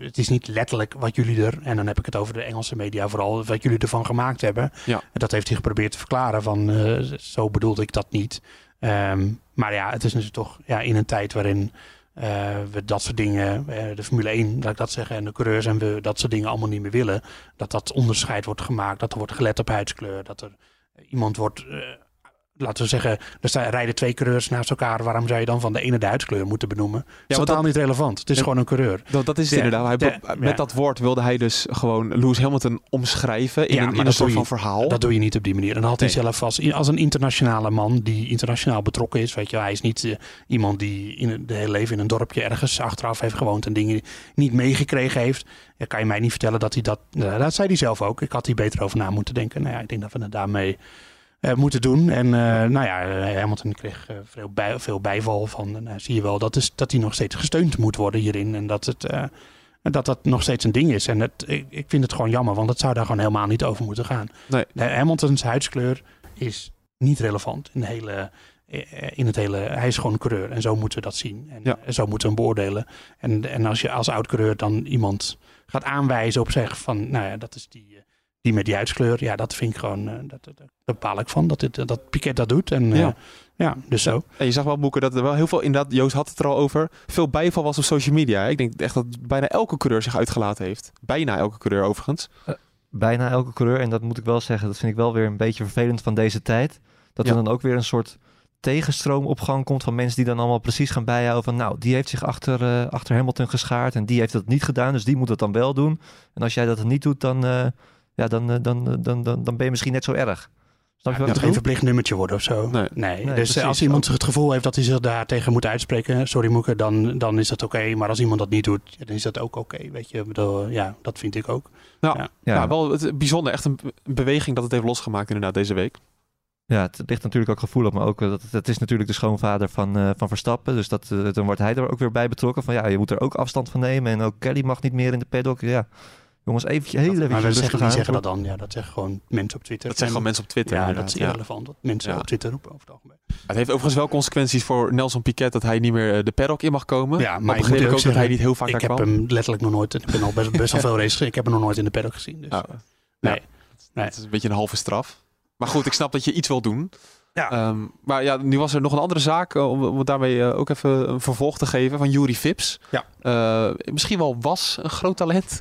het is niet letterlijk wat jullie er. En dan heb ik het over de Engelse media vooral. Wat jullie ervan gemaakt hebben. Ja. En dat heeft hij geprobeerd te verklaren van. zo bedoelde ik dat niet. Ehm, maar ja, het is natuurlijk toch ja, in een tijd waarin. eh, we dat soort dingen, eh, de Formule 1, laat ik dat zeggen, en de coureurs en we dat soort dingen allemaal niet meer willen dat dat onderscheid wordt gemaakt, dat er wordt gelet op huidskleur, dat er iemand wordt, eh, laten we zeggen, er staan, rijden twee coureurs naast elkaar, waarom zou je dan van de ene de huidskleur moeten benoemen? Dat is totaal dat- niet relevant. Het is Ja. gewoon een coureur. Dat, dat is het Ja, inderdaad. Hij, met ja. dat woord wilde hij dus gewoon Lewis Hamilton omschrijven in Ja, een, in een soort van je- verhaal. Dat doe je niet op die manier. En dan had hij Nee. zelf als, als een internationale man die internationaal betrokken is. Weet je, hij is niet eh, iemand die in het de hele leven in een dorpje ergens achteraf heeft gewoond en dingen niet meegekregen heeft. Ja, kan je mij niet vertellen dat hij dat. nou, dat zei hij zelf ook. Ik had hier beter over na moeten denken. Nou ja, ik denk dat we het daarmee moeten doen. En eh, nou ja, eh, Hamilton kreeg eh, veel, bij, veel bijval van. Nou, zie je wel dat, is, dat hij nog steeds gesteund moet worden hierin. En dat het. eh, dat dat nog steeds een ding is. En het, ik, ik vind het gewoon jammer, want het zou daar gewoon helemaal niet over moeten gaan. Nee. Hamilton's huidskleur is niet relevant in, de hele, eh, in het hele. Hij is gewoon een coureur en zo moeten we dat zien. En Ja. eh, zo moeten we hem beoordelen. En, en als je als oud-coureur dan iemand gaat aanwijzen op zeggen van, nou ja, dat is die, eh, die met die huidskleur. Ja, dat vind ik gewoon, eh, dat, dat, daar bepaal ik van dat, dit, dat Piquet dat doet. En eh, Ja. ja. dus zo. En je zag wel, Boeken, dat er wel heel veel, inderdaad, Joost had het er al over, veel bijval was op social media. hè. Ik denk echt dat bijna elke coureur zich uitgelaten heeft. Bijna elke coureur overigens. bijna elke coureur. En dat moet ik wel zeggen, dat vind ik wel weer een beetje vervelend van deze tijd. Dat Ja. er dan ook weer een soort tegenstroom op gang komt van mensen die dan allemaal precies gaan bijhouden van nou, die heeft zich achter, eh, achter Hamilton geschaard en die heeft dat niet gedaan, dus die moet het dan wel doen. En als jij dat niet doet, dan, eh, ja, dan, eh, dan, eh, dan, dan, dan ben je misschien net zo erg. Snap je Het wat geen verplicht nummertje worden of zo. Nee. Nee. Nee, dus precies. als iemand het gevoel heeft dat hij zich daar tegen moet uitspreken, sorry Moeke, dan, dan is dat oké. Maar als iemand dat niet doet, ja, dan is dat ook oké. weet je, Ik bedoel, ja, dat vind ik ook. Nou, Ja. Ja. ja. wel het, bijzonder. Echt een beweging dat het heeft losgemaakt inderdaad deze week. Ja, het ligt natuurlijk ook gevoelig, maar ook eh, dat het is natuurlijk de schoonvader van, eh, van Verstappen. Dus dat, eh, dan wordt hij er ook weer bij betrokken. Van ja, je moet er ook afstand van nemen. En ook Kelly mag niet meer in de paddock. Ja, jongens, eventjes, heel even maar we rustig zeggen, wie aan. zeggen dat dan? Ja, dat zeggen gewoon mensen op Twitter. Dat zeggen gewoon mensen op Twitter. Ja, dat is irrelevant. Wat mensen Ja. op Twitter roepen over het algemeen. Het heeft overigens wel consequenties voor Nelson Piquet dat hij niet meer eh, de paddock in mag komen. Ja, maar ik begreep ik ook dat hij niet heel vaak ik daar heb kwam. hem letterlijk nog nooit, ik ben al best, best wel veel races, ik heb hem nog nooit in de paddock gezien. Dus. Nee. ja. Nee. Het is een beetje een halve straf. Maar goed, ik snap dat je iets wil doen. Ja. Ehm, maar ja, nu was er nog een andere zaak, eh, om, daarmee eh, ook even een vervolg te geven, van Yuri Vips. Ja. Eh, misschien wel was een groot talent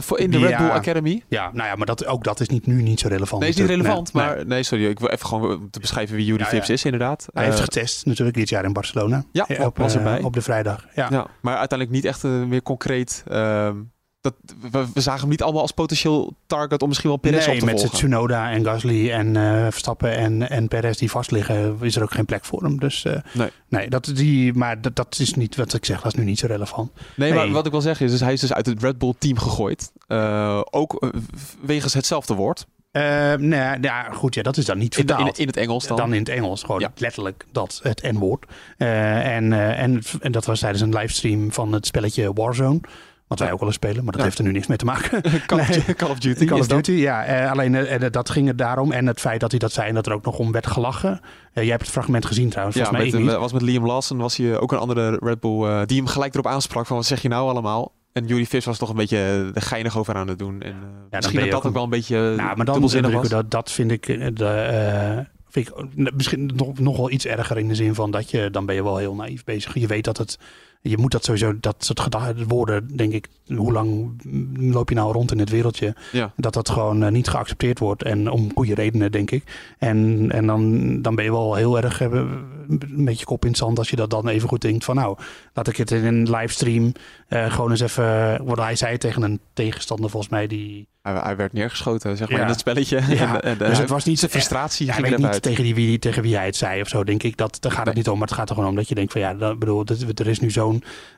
voor in de Ja. Red Bull Academy. Ja, nou ja, maar dat, ook dat is niet, nu niet zo relevant. Nee, is niet relevant, Nee, maar nee. nee, sorry, ik wil even gewoon te beschrijven wie Yuri Ja, Vips ja. is, inderdaad. Hij heeft Eh, getest natuurlijk dit jaar in Barcelona. Ja, Eh, op, was eh, erbij. op de vrijdag. Ja. Maar uiteindelijk niet echt eh, meer concreet. ehm, dat, we, we zagen hem niet allemaal als potentieel target om misschien wel Perez nee, op te met volgen. Tsunoda en Gasly en eh, Verstappen en, en Perez die vastliggen, is er ook geen plek voor hem. Dus eh, Nee. nee dat, die, maar dat, dat is niet wat ik zeg, dat is nu niet zo relevant. Nee, maar Nee. wat ik wil zeggen is, dus hij is dus uit het Red Bull team gegooid. Eh, ook wegens hetzelfde woord. Nou ja, goed, ja, dat is dan niet vertaald. in, in het Engels dan? dan in het Engels, gewoon Ja. letterlijk dat, het N-woord. En, en, en dat was tijdens een livestream van het spelletje Warzone. Wat wij ook wel eens spelen, maar dat Ja. heeft er nu niks mee te maken. Call, of, Nee. Call of Duty. Call of dat? Duty, ja. eh, alleen eh, eh, dat ging het daarom. En het feit dat hij dat zei en dat er ook nog om werd gelachen. Jij hebt het fragment gezien trouwens, Ja, volgens mij met, was met Liam Lawson was hij ook een andere Red Bull die hem gelijk erop aansprak van wat zeg je nou allemaal? En Yuri Vis was toch een beetje de geinig over aan het doen. En eh, ben misschien dat dat ook wel een beetje Nou, maar dan dubbelzinnig was. dat, dat vind ik, de, vind ik misschien nog, nog wel iets erger in de zin van dat je, dan ben je wel heel naïef bezig. Je weet dat het, je moet dat sowieso, dat soort woorden, denk ik, hoe lang loop je nou rond in het wereldje? Ja. Dat dat gewoon eh, niet geaccepteerd wordt en om goede redenen, denk ik. En, en dan, dan ben je wel heel erg eh, een beetje kop in het zand als je dat dan even goed denkt van nou, laat ik het in een livestream eh, gewoon eens even, wat hij zei tegen een tegenstander volgens mij die Hij, hij werd neergeschoten, zeg maar, Ja. in het spelletje. Ja, En, en, dus het was niet zijn frustratie Ja, ik weet niet uit. tegen, die, wie, tegen wie hij het zei of zo, denk ik. Dat, daar gaat het niet om. Maar het gaat er gewoon om dat je denkt van ja, dat, bedoel, dat, er is nu zo'n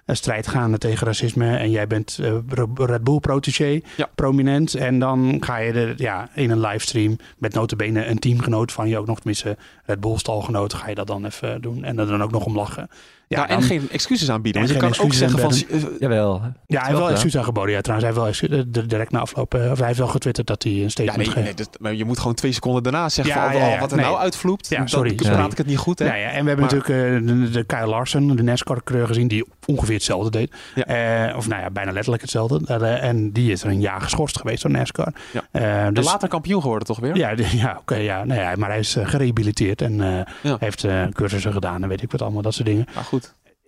eh, strijd gaande tegen racisme. En jij bent eh, Red Bull protégé, Ja. prominent. En dan ga je er ja, in een livestream met notabene een teamgenoot van je ook nog, tenminste Red Bull stalgenoot, ga je dat dan even doen. En er dan ook nog om lachen. Ja, Ja, en dan- geen excuses aanbieden. En Want je kan ook excuses zeggen van... eh, Jawel. ja, hij heeft wel excuus aangeboden. Ja, trouwens, hij heeft wel eh, direct na afloop. eh, of hij heeft wel getwitterd dat hij een Ja, statement nee, geeft. nee dat, maar je moet gewoon twee seconden daarna zeggen Ja, van, ja, oh, ja. wat er Nee. nou uitvloept. Ja, dan sorry. praat Sorry. ik het niet goed, hè? Ja, ja, en we hebben Maar- natuurlijk eh, de, de Kyle Larson, de NASCAR-coureur gezien, die ongeveer hetzelfde deed. Ja. Eh, of nou ja, bijna letterlijk hetzelfde. Eh, en die is er een jaar geschorst geweest door NASCAR. Ja. De dus, later kampioen geworden, toch weer? Ja, de- ja oké. ja, nou ja, maar hij is eh, gerehabiliteerd en eh, Ja. heeft eh, cursussen gedaan en weet ik wat allemaal, dat soort dingen. Maar goed.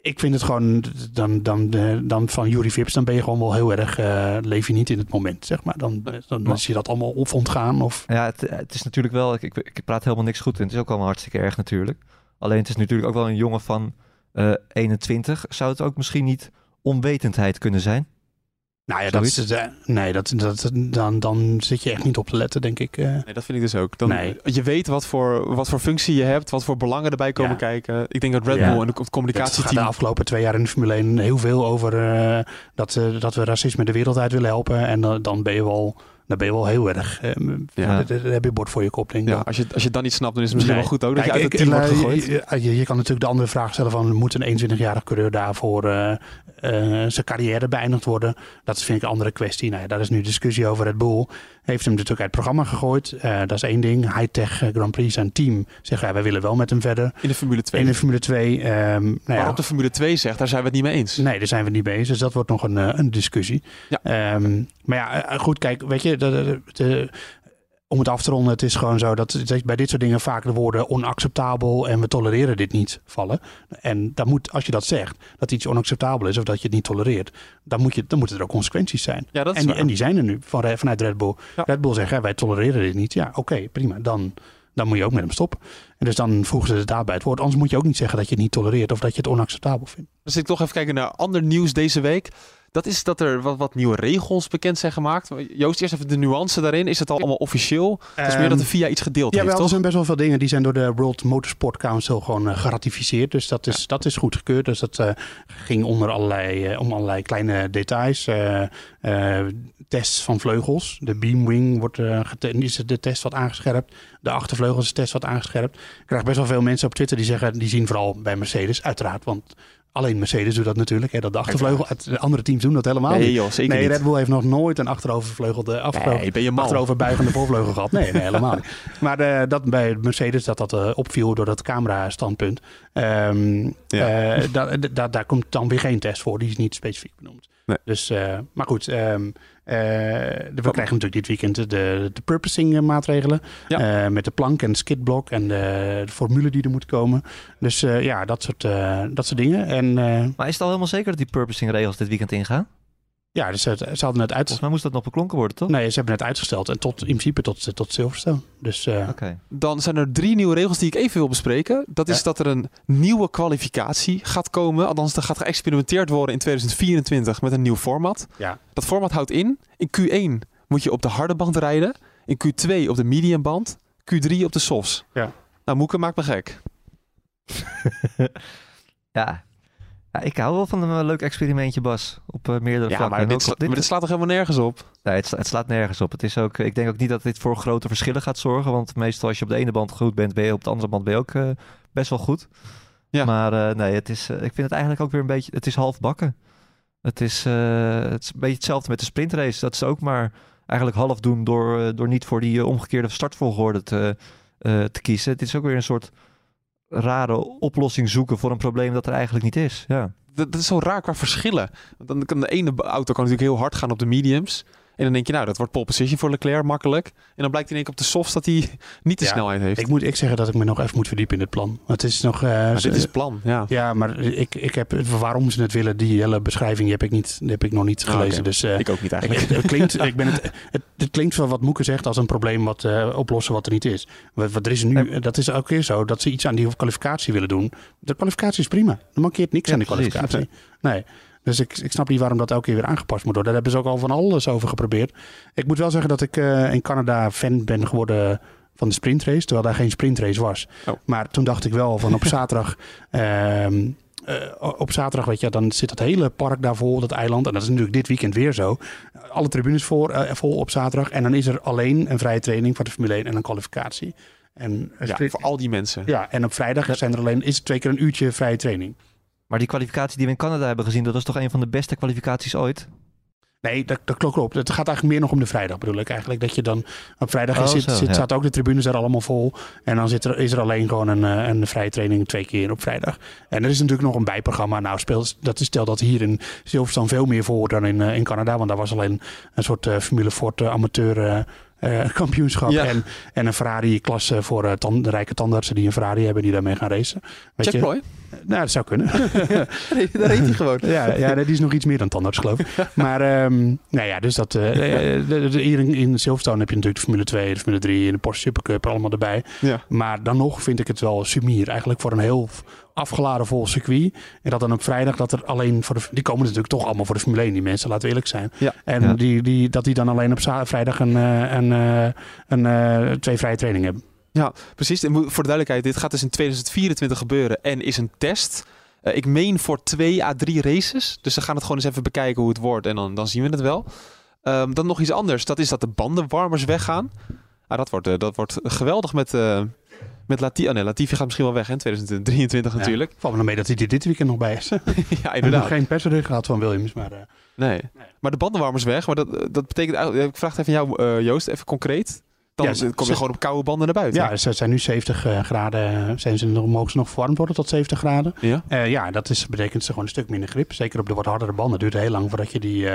Ik vind het gewoon, dan, dan, eh, dan van Jury Vips, dan ben je gewoon wel heel erg, eh, leef je niet in het moment, zeg maar. Dan, dan, dan is je dat allemaal of ontgaan of... Ja, het, het is natuurlijk wel, ik, ik, ik praat helemaal niks goed en het is ook allemaal hartstikke erg natuurlijk. Alleen het is natuurlijk ook wel een jongen van eh 21. Zou het ook misschien niet onwetendheid kunnen zijn? Nou ja, dat is, eh, nee, dat, dat, dan, dan zit je echt niet op te letten, denk ik. eh. Nee, dat vind ik dus ook. Dan, Nee. Je weet wat voor, wat voor functie je hebt, wat voor belangen erbij komen Ja. kijken. Ik denk dat Red Ja. Bull en het communicatieteam... de afgelopen twee jaar in de Formule 1 heel veel over eh, dat, dat we racisme de wereld uit willen helpen. En dan- dan ben je wel, dan ben je wel heel erg. eh, Ja. daar heb je bord voor je kop, denk ik. Ja, dan. als je, als je het dan niet snapt, dan is het misschien Nee. wel goed ook dat je uit het team wordt eh, gegooid. Je, je, je kan natuurlijk de andere vraag stellen van moet een 21-jarige coureur daarvoor eh, eh, zijn carrière beëindigd worden? Dat vind ik een andere kwestie. Nou ja, daar is nu discussie over. Red Bull heeft hem natuurlijk uit het programma gegooid. Eh, dat is één ding. Hightech eh, Grand Prix, zijn team, zegt ja, wij willen wel met hem verder. In de Formule 2. In de Formule 2, ehm nou ja, Waarop de Formule 2 zegt, daar zijn we het niet mee eens. Nee, daar zijn we niet mee eens. Dus dat wordt nog een, eh, een discussie. Ja. Ehm, maar ja, goed, kijk, weet je, de, de- de- om het af te ronden, het is gewoon zo dat, dat bij dit soort dingen vaak de woorden onacceptabel en we tolereren dit niet vallen. En dan moet, als je dat zegt, dat iets onacceptabel is of dat je het niet tolereert, dan, moet je, dan moeten er ook consequenties zijn. Ja, dat is En die, en die zijn er nu van, vanuit Red Bull. Ja. Red Bull zegt, hè, wij tolereren dit niet. Ja, oké, prima. Dan, dan moet je ook met hem stoppen. En dus dan voegen ze het daarbij het woord. Anders moet je ook niet zeggen dat je het niet tolereert of dat je het onacceptabel vindt. Zit ik toch even kijken naar ander nieuws deze week. Dat is dat er wat, wat nieuwe regels bekend zijn gemaakt. Joost, eerst even de nuance daarin. Is het al allemaal officieel? het is meer dat de FIA iets gedeeld Ja, heeft, wel, er zijn best wel veel dingen die zijn door de World Motorsport Council gewoon eh, geratificeerd. Dus dat is, dat is goedgekeurd. Dus dat eh, ging onder allerlei, eh, om allerlei kleine details. Tests van vleugels. De beamwing wordt, is de test wat aangescherpt. De achtervleugels is de test wat aangescherpt. Ik krijg best wel veel mensen op Twitter die zeggen, die zien vooral bij Mercedes, uiteraard. Want alleen Mercedes doet dat natuurlijk. Hè, dat de achtervleugel, het- de andere teams doen dat helemaal Nee niet. joh, zeker nee. Red Bull heeft nog nooit een achterovervleugelde achterover, Nee, ben je achteroverbuigende voorvleugel gehad. Nee, nee helemaal niet. Maar eh, dat bij Mercedes dat dat eh, opviel door dat camera-standpunt. Ehm, Ja. eh, da- da- daar komt dan weer geen test voor. Die is niet specifiek benoemd. Nee. Dus, maar goed, ehm, eh, we krijgen natuurlijk dit weekend de, de purposing eh, maatregelen. Ja. Eh, met de plank en de skidblock en de, de formule die er moet komen. Dus ja, dat soort, dat soort dingen. En Maar is het al helemaal zeker dat die purposing regels dit weekend ingaan? Ja, dus het, ze hadden het uit... Mij moest dat nog beklonken worden, toch? Nee, ze hebben het uitgesteld. En tot, in principe tot, tot Silverstone. Dus eh, Oké. Dan zijn er drie nieuwe regels die ik even wil bespreken. Dat is Ja. dat er een nieuwe kwalificatie gaat komen. Althans, er gaat geëxperimenteerd worden in 2024 met een nieuw format. Ja. Dat format houdt in, in Q1 moet je op de harde band rijden. In Q2 op de medium band. Q3 op de softs. Ja. Nou, Moeke maakt me gek. Ja. Ja, ik hou wel van een eh, leuk experimentje, Bas. Op eh, meerdere Ja, vlakken. maar dit, sla- dit- maar dit slaat toch helemaal nergens op? Nee, het, sla- het slaat nergens op. Het is ook, ik denk ook niet dat dit voor grote verschillen gaat zorgen. Want meestal als je op de ene band goed bent, ben je op de andere band ben je ook eh, best wel goed. Ja. Maar eh, nee, het is, eh, ik vind het eigenlijk ook weer een beetje... Het is half bakken. Het is, eh, het is een beetje hetzelfde met de sprintrace. Dat is ook maar eigenlijk half doen door, eh, door niet voor die eh, omgekeerde startvolgorde te, eh, te kiezen. Het is ook weer een soort rare oplossing zoeken voor een probleem dat er eigenlijk niet is. Ja. Dat, is zo raar qua verschillen. Dan kan de ene auto kan natuurlijk heel hard gaan op de mediums. En dan denk je, nou, dat wordt pole position voor Leclerc, makkelijk. En dan blijkt in één keer op de softs dat hij niet de Ja, snelheid heeft. Ik moet ik zeggen dat ik me nog even moet verdiepen in het plan. Het is nog... ze- dit is het plan, ja. Ja, maar ik, ik heb, waarom ze het willen, die hele beschrijving heb ik, niet, heb ik nog niet Ah, gelezen. Dus eh, Ik ook niet ik, eigenlijk. het, klinkt, ik ben het, het, het klinkt van wat Moeke zegt als een probleem wat eh, oplossen wat er niet is. Wat, wat er is nu, dat is elke keer zo, dat ze iets aan die kwalificatie willen doen. De kwalificatie is prima. Er mankeert niks Ja, aan die precies. kwalificatie. Nee. Dus ik, ik snap niet waarom dat elke keer weer aangepast moet worden. Daar hebben ze ook al van alles over geprobeerd. Ik moet wel zeggen dat ik eh, in Canada fan ben geworden van de sprintrace, terwijl daar geen sprintrace was. Oh. Maar toen dacht ik wel van op zaterdag. ehm, eh, op zaterdag, weet je, dan zit het hele park daar vol, dat eiland. En dat is natuurlijk dit weekend weer zo. Alle tribunes voor, eh, vol op zaterdag. En dan is er alleen een vrije training voor de Formule 1 en een kwalificatie. En, Ja, voor al die mensen. ja, en op vrijdag zijn er alleen, is het twee keer een uurtje vrije training. Maar die kwalificatie die we in Canada hebben gezien, dat was toch een van de beste kwalificaties ooit? Nee, dat, dat klopt. klopt. Het gaat eigenlijk meer nog om de vrijdag, bedoel ik eigenlijk. Dat je dan op vrijdag Oh, zit, zo, zit, ja. zaten ook de tribunes er allemaal vol. En dan zit er, is er alleen gewoon een, eh, een vrije training twee keer op vrijdag. En er is natuurlijk nog een bijprogramma. Nou, speelt, dat is stel dat hier in Silverstone veel meer voor dan in, eh, in Canada. Want daar was alleen een soort eh, Formule Ford amateur eh, kampioenschap. Ja. En, en een Ferrari-klasse voor eh, de rijke tandartsen die een Ferrari hebben die daarmee gaan racen. Weet je? Ploy. Nou, dat zou kunnen. Daar reed hij gewoon. Ja, ja, die is nog iets meer dan tandarts, geloof ik. Maar, ehm, nou ja, dus dat. eh, eh, hier in, in Silverstone heb je natuurlijk de Formule 2, de Formule 3 en de Porsche Supercup allemaal erbij. Ja. Maar dan nog vind ik het wel sumier. Eigenlijk voor een heel afgeladen vol circuit. En dat dan op vrijdag dat er alleen voor de. Die komen natuurlijk toch allemaal voor de Formule 1, die mensen, laten we eerlijk zijn. Ja. En Ja. Die, die, dat die dan alleen op vrijdag een, eh, een, eh, een, eh, twee vrije trainingen hebben. Ja, precies. En voor de duidelijkheid, dit gaat dus in 2024 gebeuren en is een test. Ik meen voor twee à drie races. Dus we gaan het gewoon eens even bekijken hoe het wordt en dan, dan zien we het wel. Ehm, dan nog iets anders. Dat is dat de bandenwarmers weggaan. Ah, dat, wordt, dat wordt geweldig met, met Latifi. Oh nee, Latifi gaat misschien wel weg in 2023 natuurlijk. Valt me dan mee dat hij dit weekend nog bij is. Ja, heb nog inderdaad. geen persbericht gehad van Williams, maar... eh, Nee. Maar de bandenwarmers weg. Maar dat, dat betekent eigenlijk... Ik vraag het even aan jou, eh, Joost, even concreet. Dan Ja, kom je ze- gewoon op koude banden naar buiten. Ja, ze zijn nu 70 eh, graden. Zijn ze nog, mogen ze nog verwarmd worden tot 70 graden? Ja? Eh, ja, dat is, betekent ze gewoon een stuk minder grip. Zeker op de wat hardere banden. Het duurt heel lang voordat je die,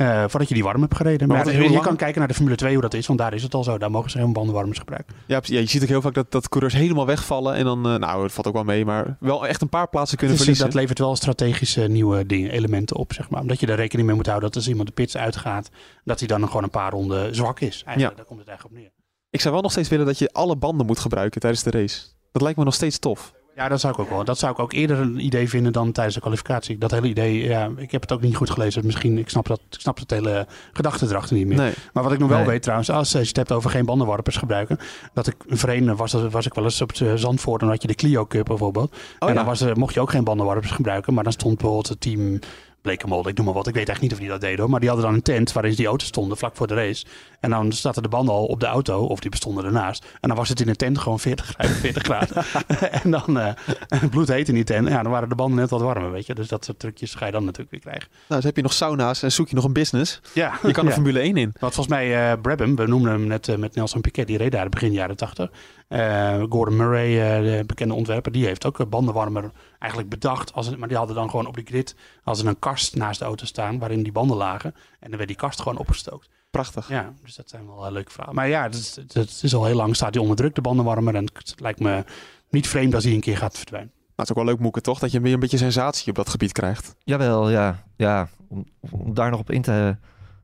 eh, voordat je die warm hebt gereden. Maar je, kan kijken naar de Formule 2 hoe dat is. Want daar is het al zo. Daar mogen ze geen bandenwarmers gebruiken. Ja, je ziet ook heel vaak dat, dat coureurs helemaal wegvallen. En dan, eh, nou, het valt ook wel mee, maar wel echt een paar plaatsen kunnen Dus verliezen. dat levert wel strategische nieuwe dingen, elementen op. Zeg maar. Omdat je er rekening mee moet houden dat als iemand de pits uitgaat. Dat hij dan gewoon een paar ronden zwak is. Eigenlijk, Ja. Daar komt het eigenlijk op neer. Ik zou wel nog steeds willen dat je alle banden moet gebruiken tijdens de race. Dat lijkt me nog steeds tof. Ja, dat zou ik ook wel. Dat zou ik ook eerder een idee vinden dan tijdens de kwalificatie. Dat hele idee, ja, ik heb het ook niet goed gelezen. Misschien, ik snap, dat, ik snap het hele gedachte erachter niet meer. Nee. Maar wat ik nog wel Nee. weet trouwens, als je het hebt over geen bandenwarpers gebruiken. Dat ik voorheen was, dat- was ik wel eens op het eh, Zandvoort. Dan had je de Clio Cup bijvoorbeeld. en ja. dan was er, mocht je ook geen bandenwarpers gebruiken. Maar dan stond bijvoorbeeld het team Blekemold, ik noem maar wat. Ik weet echt niet of die dat deden hoor. Maar die hadden dan een tent waarin die auto's stonden vlak voor de race. En dan zaten de banden al op de auto, of die bestonden ernaast. En dan was het in de tent gewoon 40, 45 graden. en dan eh bloed heet in die tent. Ja, dan waren de banden net wat warmer, weet je. Dus dat soort trucjes ga je dan natuurlijk weer krijgen. Nou, dus heb je nog sauna's en zoek je nog een business. Ja, Je kan de ja. Formule 1 in. Want volgens mij, eh Brabham, we noemden hem net eh, met Nelson Piquet, die reed daar begin jaren 80. Eh, Gordon Murray, eh, de bekende ontwerper, die heeft ook een bandenwarmer eigenlijk bedacht. Als een, maar die hadden dan gewoon op de grid als er een kast naast de auto staan waarin die banden lagen. En dan werd die kast gewoon opgestookt. Prachtig. Ja, dus dat zijn wel eh, leuke vragen. Maar ja, het is, het is al heel lang staat hij onder druk, de bandenwarmer. En het lijkt me niet vreemd als hij een keer gaat verdwijnen. Nou, het is ook wel leuk, Moeke, toch? Dat je weer een beetje sensatie op dat gebied krijgt. Jawel, ja. ja om, om daar nog op in te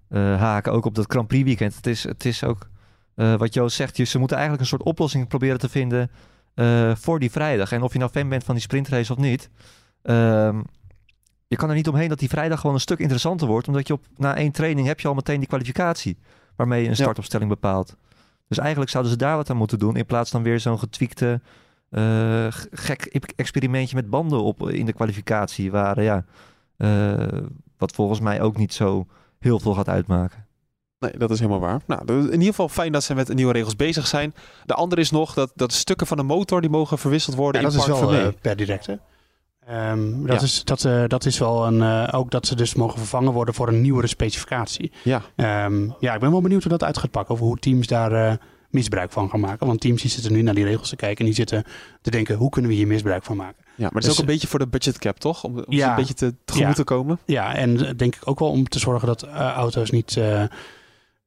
eh, haken, ook op dat Grand Prix weekend. Het is, het is ook, eh, wat Joost zegt, ze moeten eigenlijk een soort oplossing proberen te vinden eh, voor die vrijdag. En of je nou fan bent van die sprintrace of niet, ehm, je kan er niet omheen dat die vrijdag gewoon een stuk interessanter wordt. Omdat je op, na één training heb je al meteen die kwalificatie, waarmee je een startopstelling bepaalt. Dus eigenlijk zouden ze daar wat aan moeten doen, in plaats van weer zo'n getweakte eh, gek experimentje met banden op in de kwalificatie. Waar, ja, eh, wat volgens mij ook niet zo heel veel gaat uitmaken. Nee, dat is helemaal waar. Nou, in ieder geval fijn dat ze met nieuwe regels bezig zijn. De andere is nog dat, dat stukken van de motor die mogen verwisseld worden Ja, in dat is wel eh, per direct. Hè? Ehm, dat, Ja. is, dat, eh, dat is wel een. eh, ook dat ze dus mogen vervangen worden voor een nieuwere specificatie. Ja. Ehm, ja, ik ben wel benieuwd hoe dat uit gaat pakken. Over hoe teams daar eh, misbruik van gaan maken. Want teams die zitten nu naar die regels te kijken. En die zitten te denken: hoe kunnen we hier misbruik van maken? ja, maar het is Dus- ook een beetje voor de budget cap, toch? Om, om Ja. een beetje te, tegemoet Ja. te komen. Ja, en denk ik ook wel om te zorgen dat auto's niet. eh,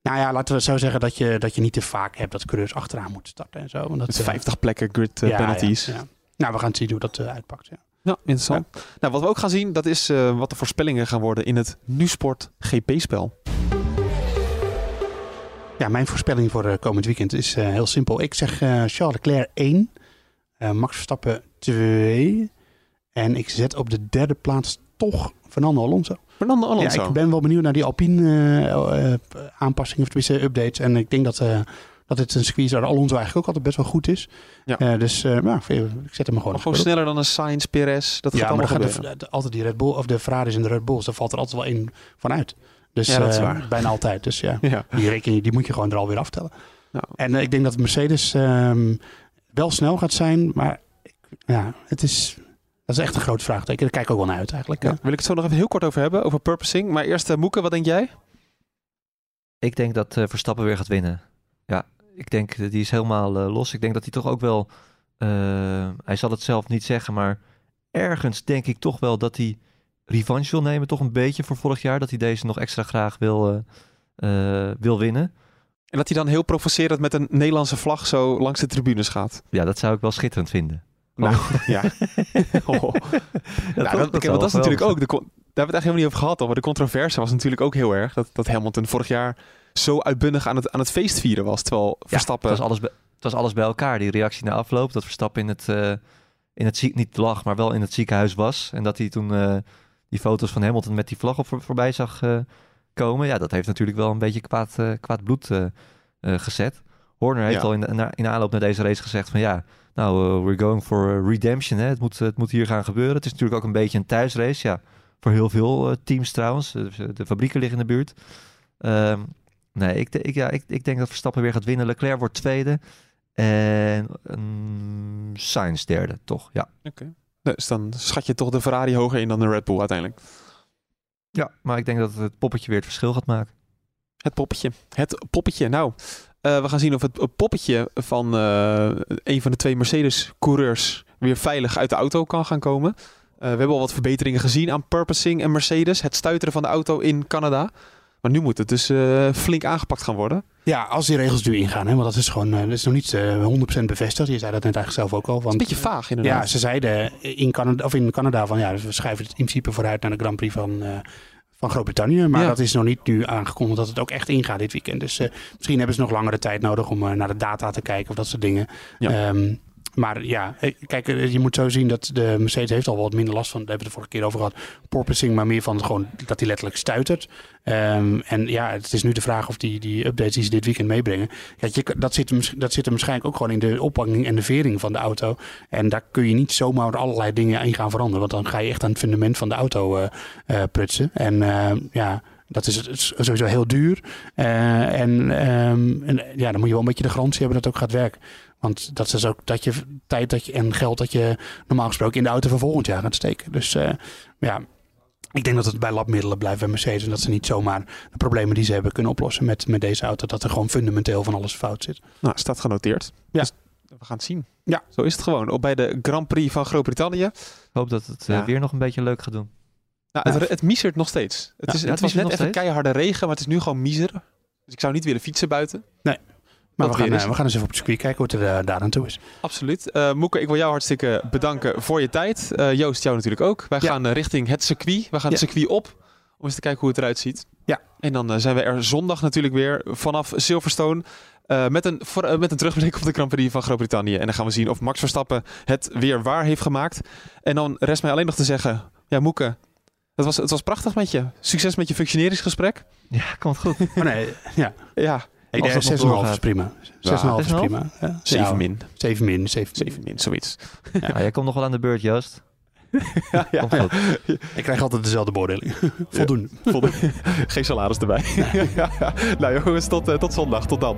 nou ja, laten we zo zeggen dat je, dat je niet te vaak hebt dat coureurs achteraan moeten starten en zo. Want dat, Met eh, 50 plekken grid eh, ja, penalties. ja, ja. Nou, we gaan zien hoe dat eh, uitpakt. Ja. Ja, interessant. Nou, wat we ook gaan zien, dat is wat de voorspellingen gaan worden in het NuSport GP-spel. Ja, mijn voorspelling voor eh, komend weekend is heel simpel. Ik zeg Charles Leclerc 1, eh, Max Verstappen 2 en ik zet op de derde plaats toch Fernando Alonso. Fernando Alonso. Ja, ik ben wel benieuwd naar die Alpine eh, eh, aanpassingen, of tenminste updates. En ik denk dat, eh dat het een circuit is waar Alonso eigenlijk ook altijd best wel goed is. Ja. Dus nou, ik zet hem gewoon Maar op. gewoon sneller dan een Sainz, Perez. Dat gaat ja, allemaal dan gaat gebeuren. de, de- altijd die Red Bull of de Ferraris en de Red Bulls, daar valt er altijd wel één van uit. Dus Ja, dat is waar. bijna altijd. Dus ja. Ja. Die rekening die moet je gewoon er alweer aftellen. Ja. En ik denk dat Mercedes ehm, wel snel gaat zijn, maar ja, het is, dat is echt een groot vraagteken. Daar kijk ik ook wel naar uit eigenlijk. Ja, wil ik het zo nog even heel kort over hebben, over purposing. Maar eerst, eh, Moeke, wat denk jij? Ik denk dat eh, Verstappen weer gaat winnen. Ja, ik denk dat die is helemaal eh, los. Ik denk dat hij toch ook wel, eh, hij zal het zelf niet zeggen, maar ergens denk ik toch wel dat hij revanche wil nemen, toch een beetje voor vorig jaar. Dat hij deze nog extra graag wil, eh, eh, wil winnen. En dat hij dan heel provocerend met een Nederlandse vlag zo langs de tribunes gaat. Ja, dat zou ik wel schitterend vinden. Nou, ja. Oh. toch? Nou, dat, Dat is natuurlijk ook, de, daar hebben we het eigenlijk helemaal niet over gehad. Al, maar de controverse was natuurlijk ook heel erg. Dat, dat Hamilton vorig jaar zo uitbundig aan het, aan het feest vieren was. Terwijl Verstappen... Het was, alles bij, het was alles bij elkaar. Die reactie na afloop. Dat Verstappen in het, eh, in het ziek, niet lag, maar wel in het ziekenhuis was. En dat hij toen eh, die foto's van Hamilton met die vlag op voor- voorbij zag eh, komen. Ja, dat heeft natuurlijk wel een beetje kwaad, kwaad bloed gezet. Horner heeft Ja. al in, de- na- in aanloop naar deze race gezegd van ja, nou, eh, we're going for eh, redemption. Hè. Het, moet, het moet hier gaan gebeuren. Het is natuurlijk ook een beetje een thuisrace. Ja, voor heel veel eh, teams trouwens. De, de fabrieken liggen in de buurt. Ehm, nee, ik, ik, ja, ik, ik denk dat Verstappen weer gaat winnen. Leclerc wordt tweede. En um, Sainz derde, toch? Ja. Dus dan schat je toch de Ferrari hoger in dan de Red Bull uiteindelijk. ja, maar ik denk dat het poppetje weer het verschil gaat maken. Het poppetje. Het poppetje. Nou, eh, we gaan zien of het poppetje van eh, een van de twee Mercedes-coureurs weer veilig uit de auto kan gaan komen. Eh, we hebben al wat verbeteringen gezien aan purposing en Mercedes. Het stuiteren van de auto in Canada. Maar nu moet het dus flink aangepakt gaan worden. Ja, als die regels nu ingaan, hè, want dat is gewoon, dat is nog niet eh 100% bevestigd. Je zei dat net eigenlijk zelf ook al. Het is Want, een beetje vaag inderdaad. Ja, ze zeiden in Canada, of in Canada van ja, we schrijven het in principe vooruit naar de Grand Prix van, van Groot-Brittannië. Maar Ja. dat is nog niet nu aangekondigd dat het ook echt ingaat dit weekend. Dus eh, misschien hebben ze nog langere tijd nodig om eh, naar de data te kijken of dat soort dingen. Ja. Ehm, maar ja, eh, kijk, eh, je moet zo zien dat de Mercedes heeft al wat minder last van, daar hebben we het de vorige keer over gehad, porpoising, maar meer van gewoon dat hij letterlijk stuitert. Ehm, en ja, het is nu de vraag of die, die updates die ze dit weekend meebrengen, ja, je, dat, zit, dat zit er waarschijnlijk ook gewoon in de ophanging en de vering van de auto. En daar kun je niet zomaar allerlei dingen in gaan veranderen, want dan ga je echt aan het fundament van de auto eh, prutsen. En eh, ja, dat is, sowieso heel duur. En, ehm, en ja, dan moet je wel een beetje de garantie hebben dat het ook gaat werken. Want dat is ook dat je tijd dat je, en geld dat je normaal gesproken in de auto van volgend jaar gaat steken. Dus eh, ja, ik denk dat het bij labmiddelen blijft bij Mercedes. En dat ze niet zomaar de problemen die ze hebben kunnen oplossen met, met deze auto. Dat er gewoon fundamenteel van alles fout zit. Nou, staat genoteerd. Ja. Dus we gaan het zien. Ja. Zo is het gewoon. Op bij de Grand Prix van Groot-Brittannië. Ik hoop dat het eh, Ja. weer nog een beetje leuk gaat doen. Nou, Ja. het, het miezert nog steeds. Het, Ja, is, het het was net even steeds. keiharde regen, maar het is nu gewoon miezeren. Dus ik zou niet willen fietsen buiten. Maar we gaan, eh, we gaan eens even op het circuit kijken hoe het er eh, daar aan toe is. Absoluut. Eh Moeke, ik wil jou hartstikke bedanken voor je tijd. Eh, Joost, jou natuurlijk ook. Wij Ja. gaan richting het circuit. We gaan het circuit op om eens te kijken hoe het eruit ziet. Ja. En dan zijn we er zondag natuurlijk weer vanaf Silverstone. eh, met, een, voor, met een terugblik op de Grand Prix van Groot-Brittannië. En dan gaan we zien of Max Verstappen het weer waar heeft gemaakt. En dan rest mij alleen nog te zeggen... Ja, Moeke, het was, het was prachtig met je. Succes met je functioneringsgesprek. Ja, komt goed. Oh nee, ja. Ja, Nee, Als de dat nog 6,5 is prima. 6,5 is 6,5? prima. Ja. 7 Ja, min. 7 min. 7 min. 7 min, zoiets. Ja, jij komt nog wel aan de beurt, Joost. ja, ja, goed. Ik krijg altijd dezelfde beoordeling. Voldoende. Voldoende. Geen salaris erbij. ja, ja. Nou jongens, tot, eh, tot zondag. Tot dan.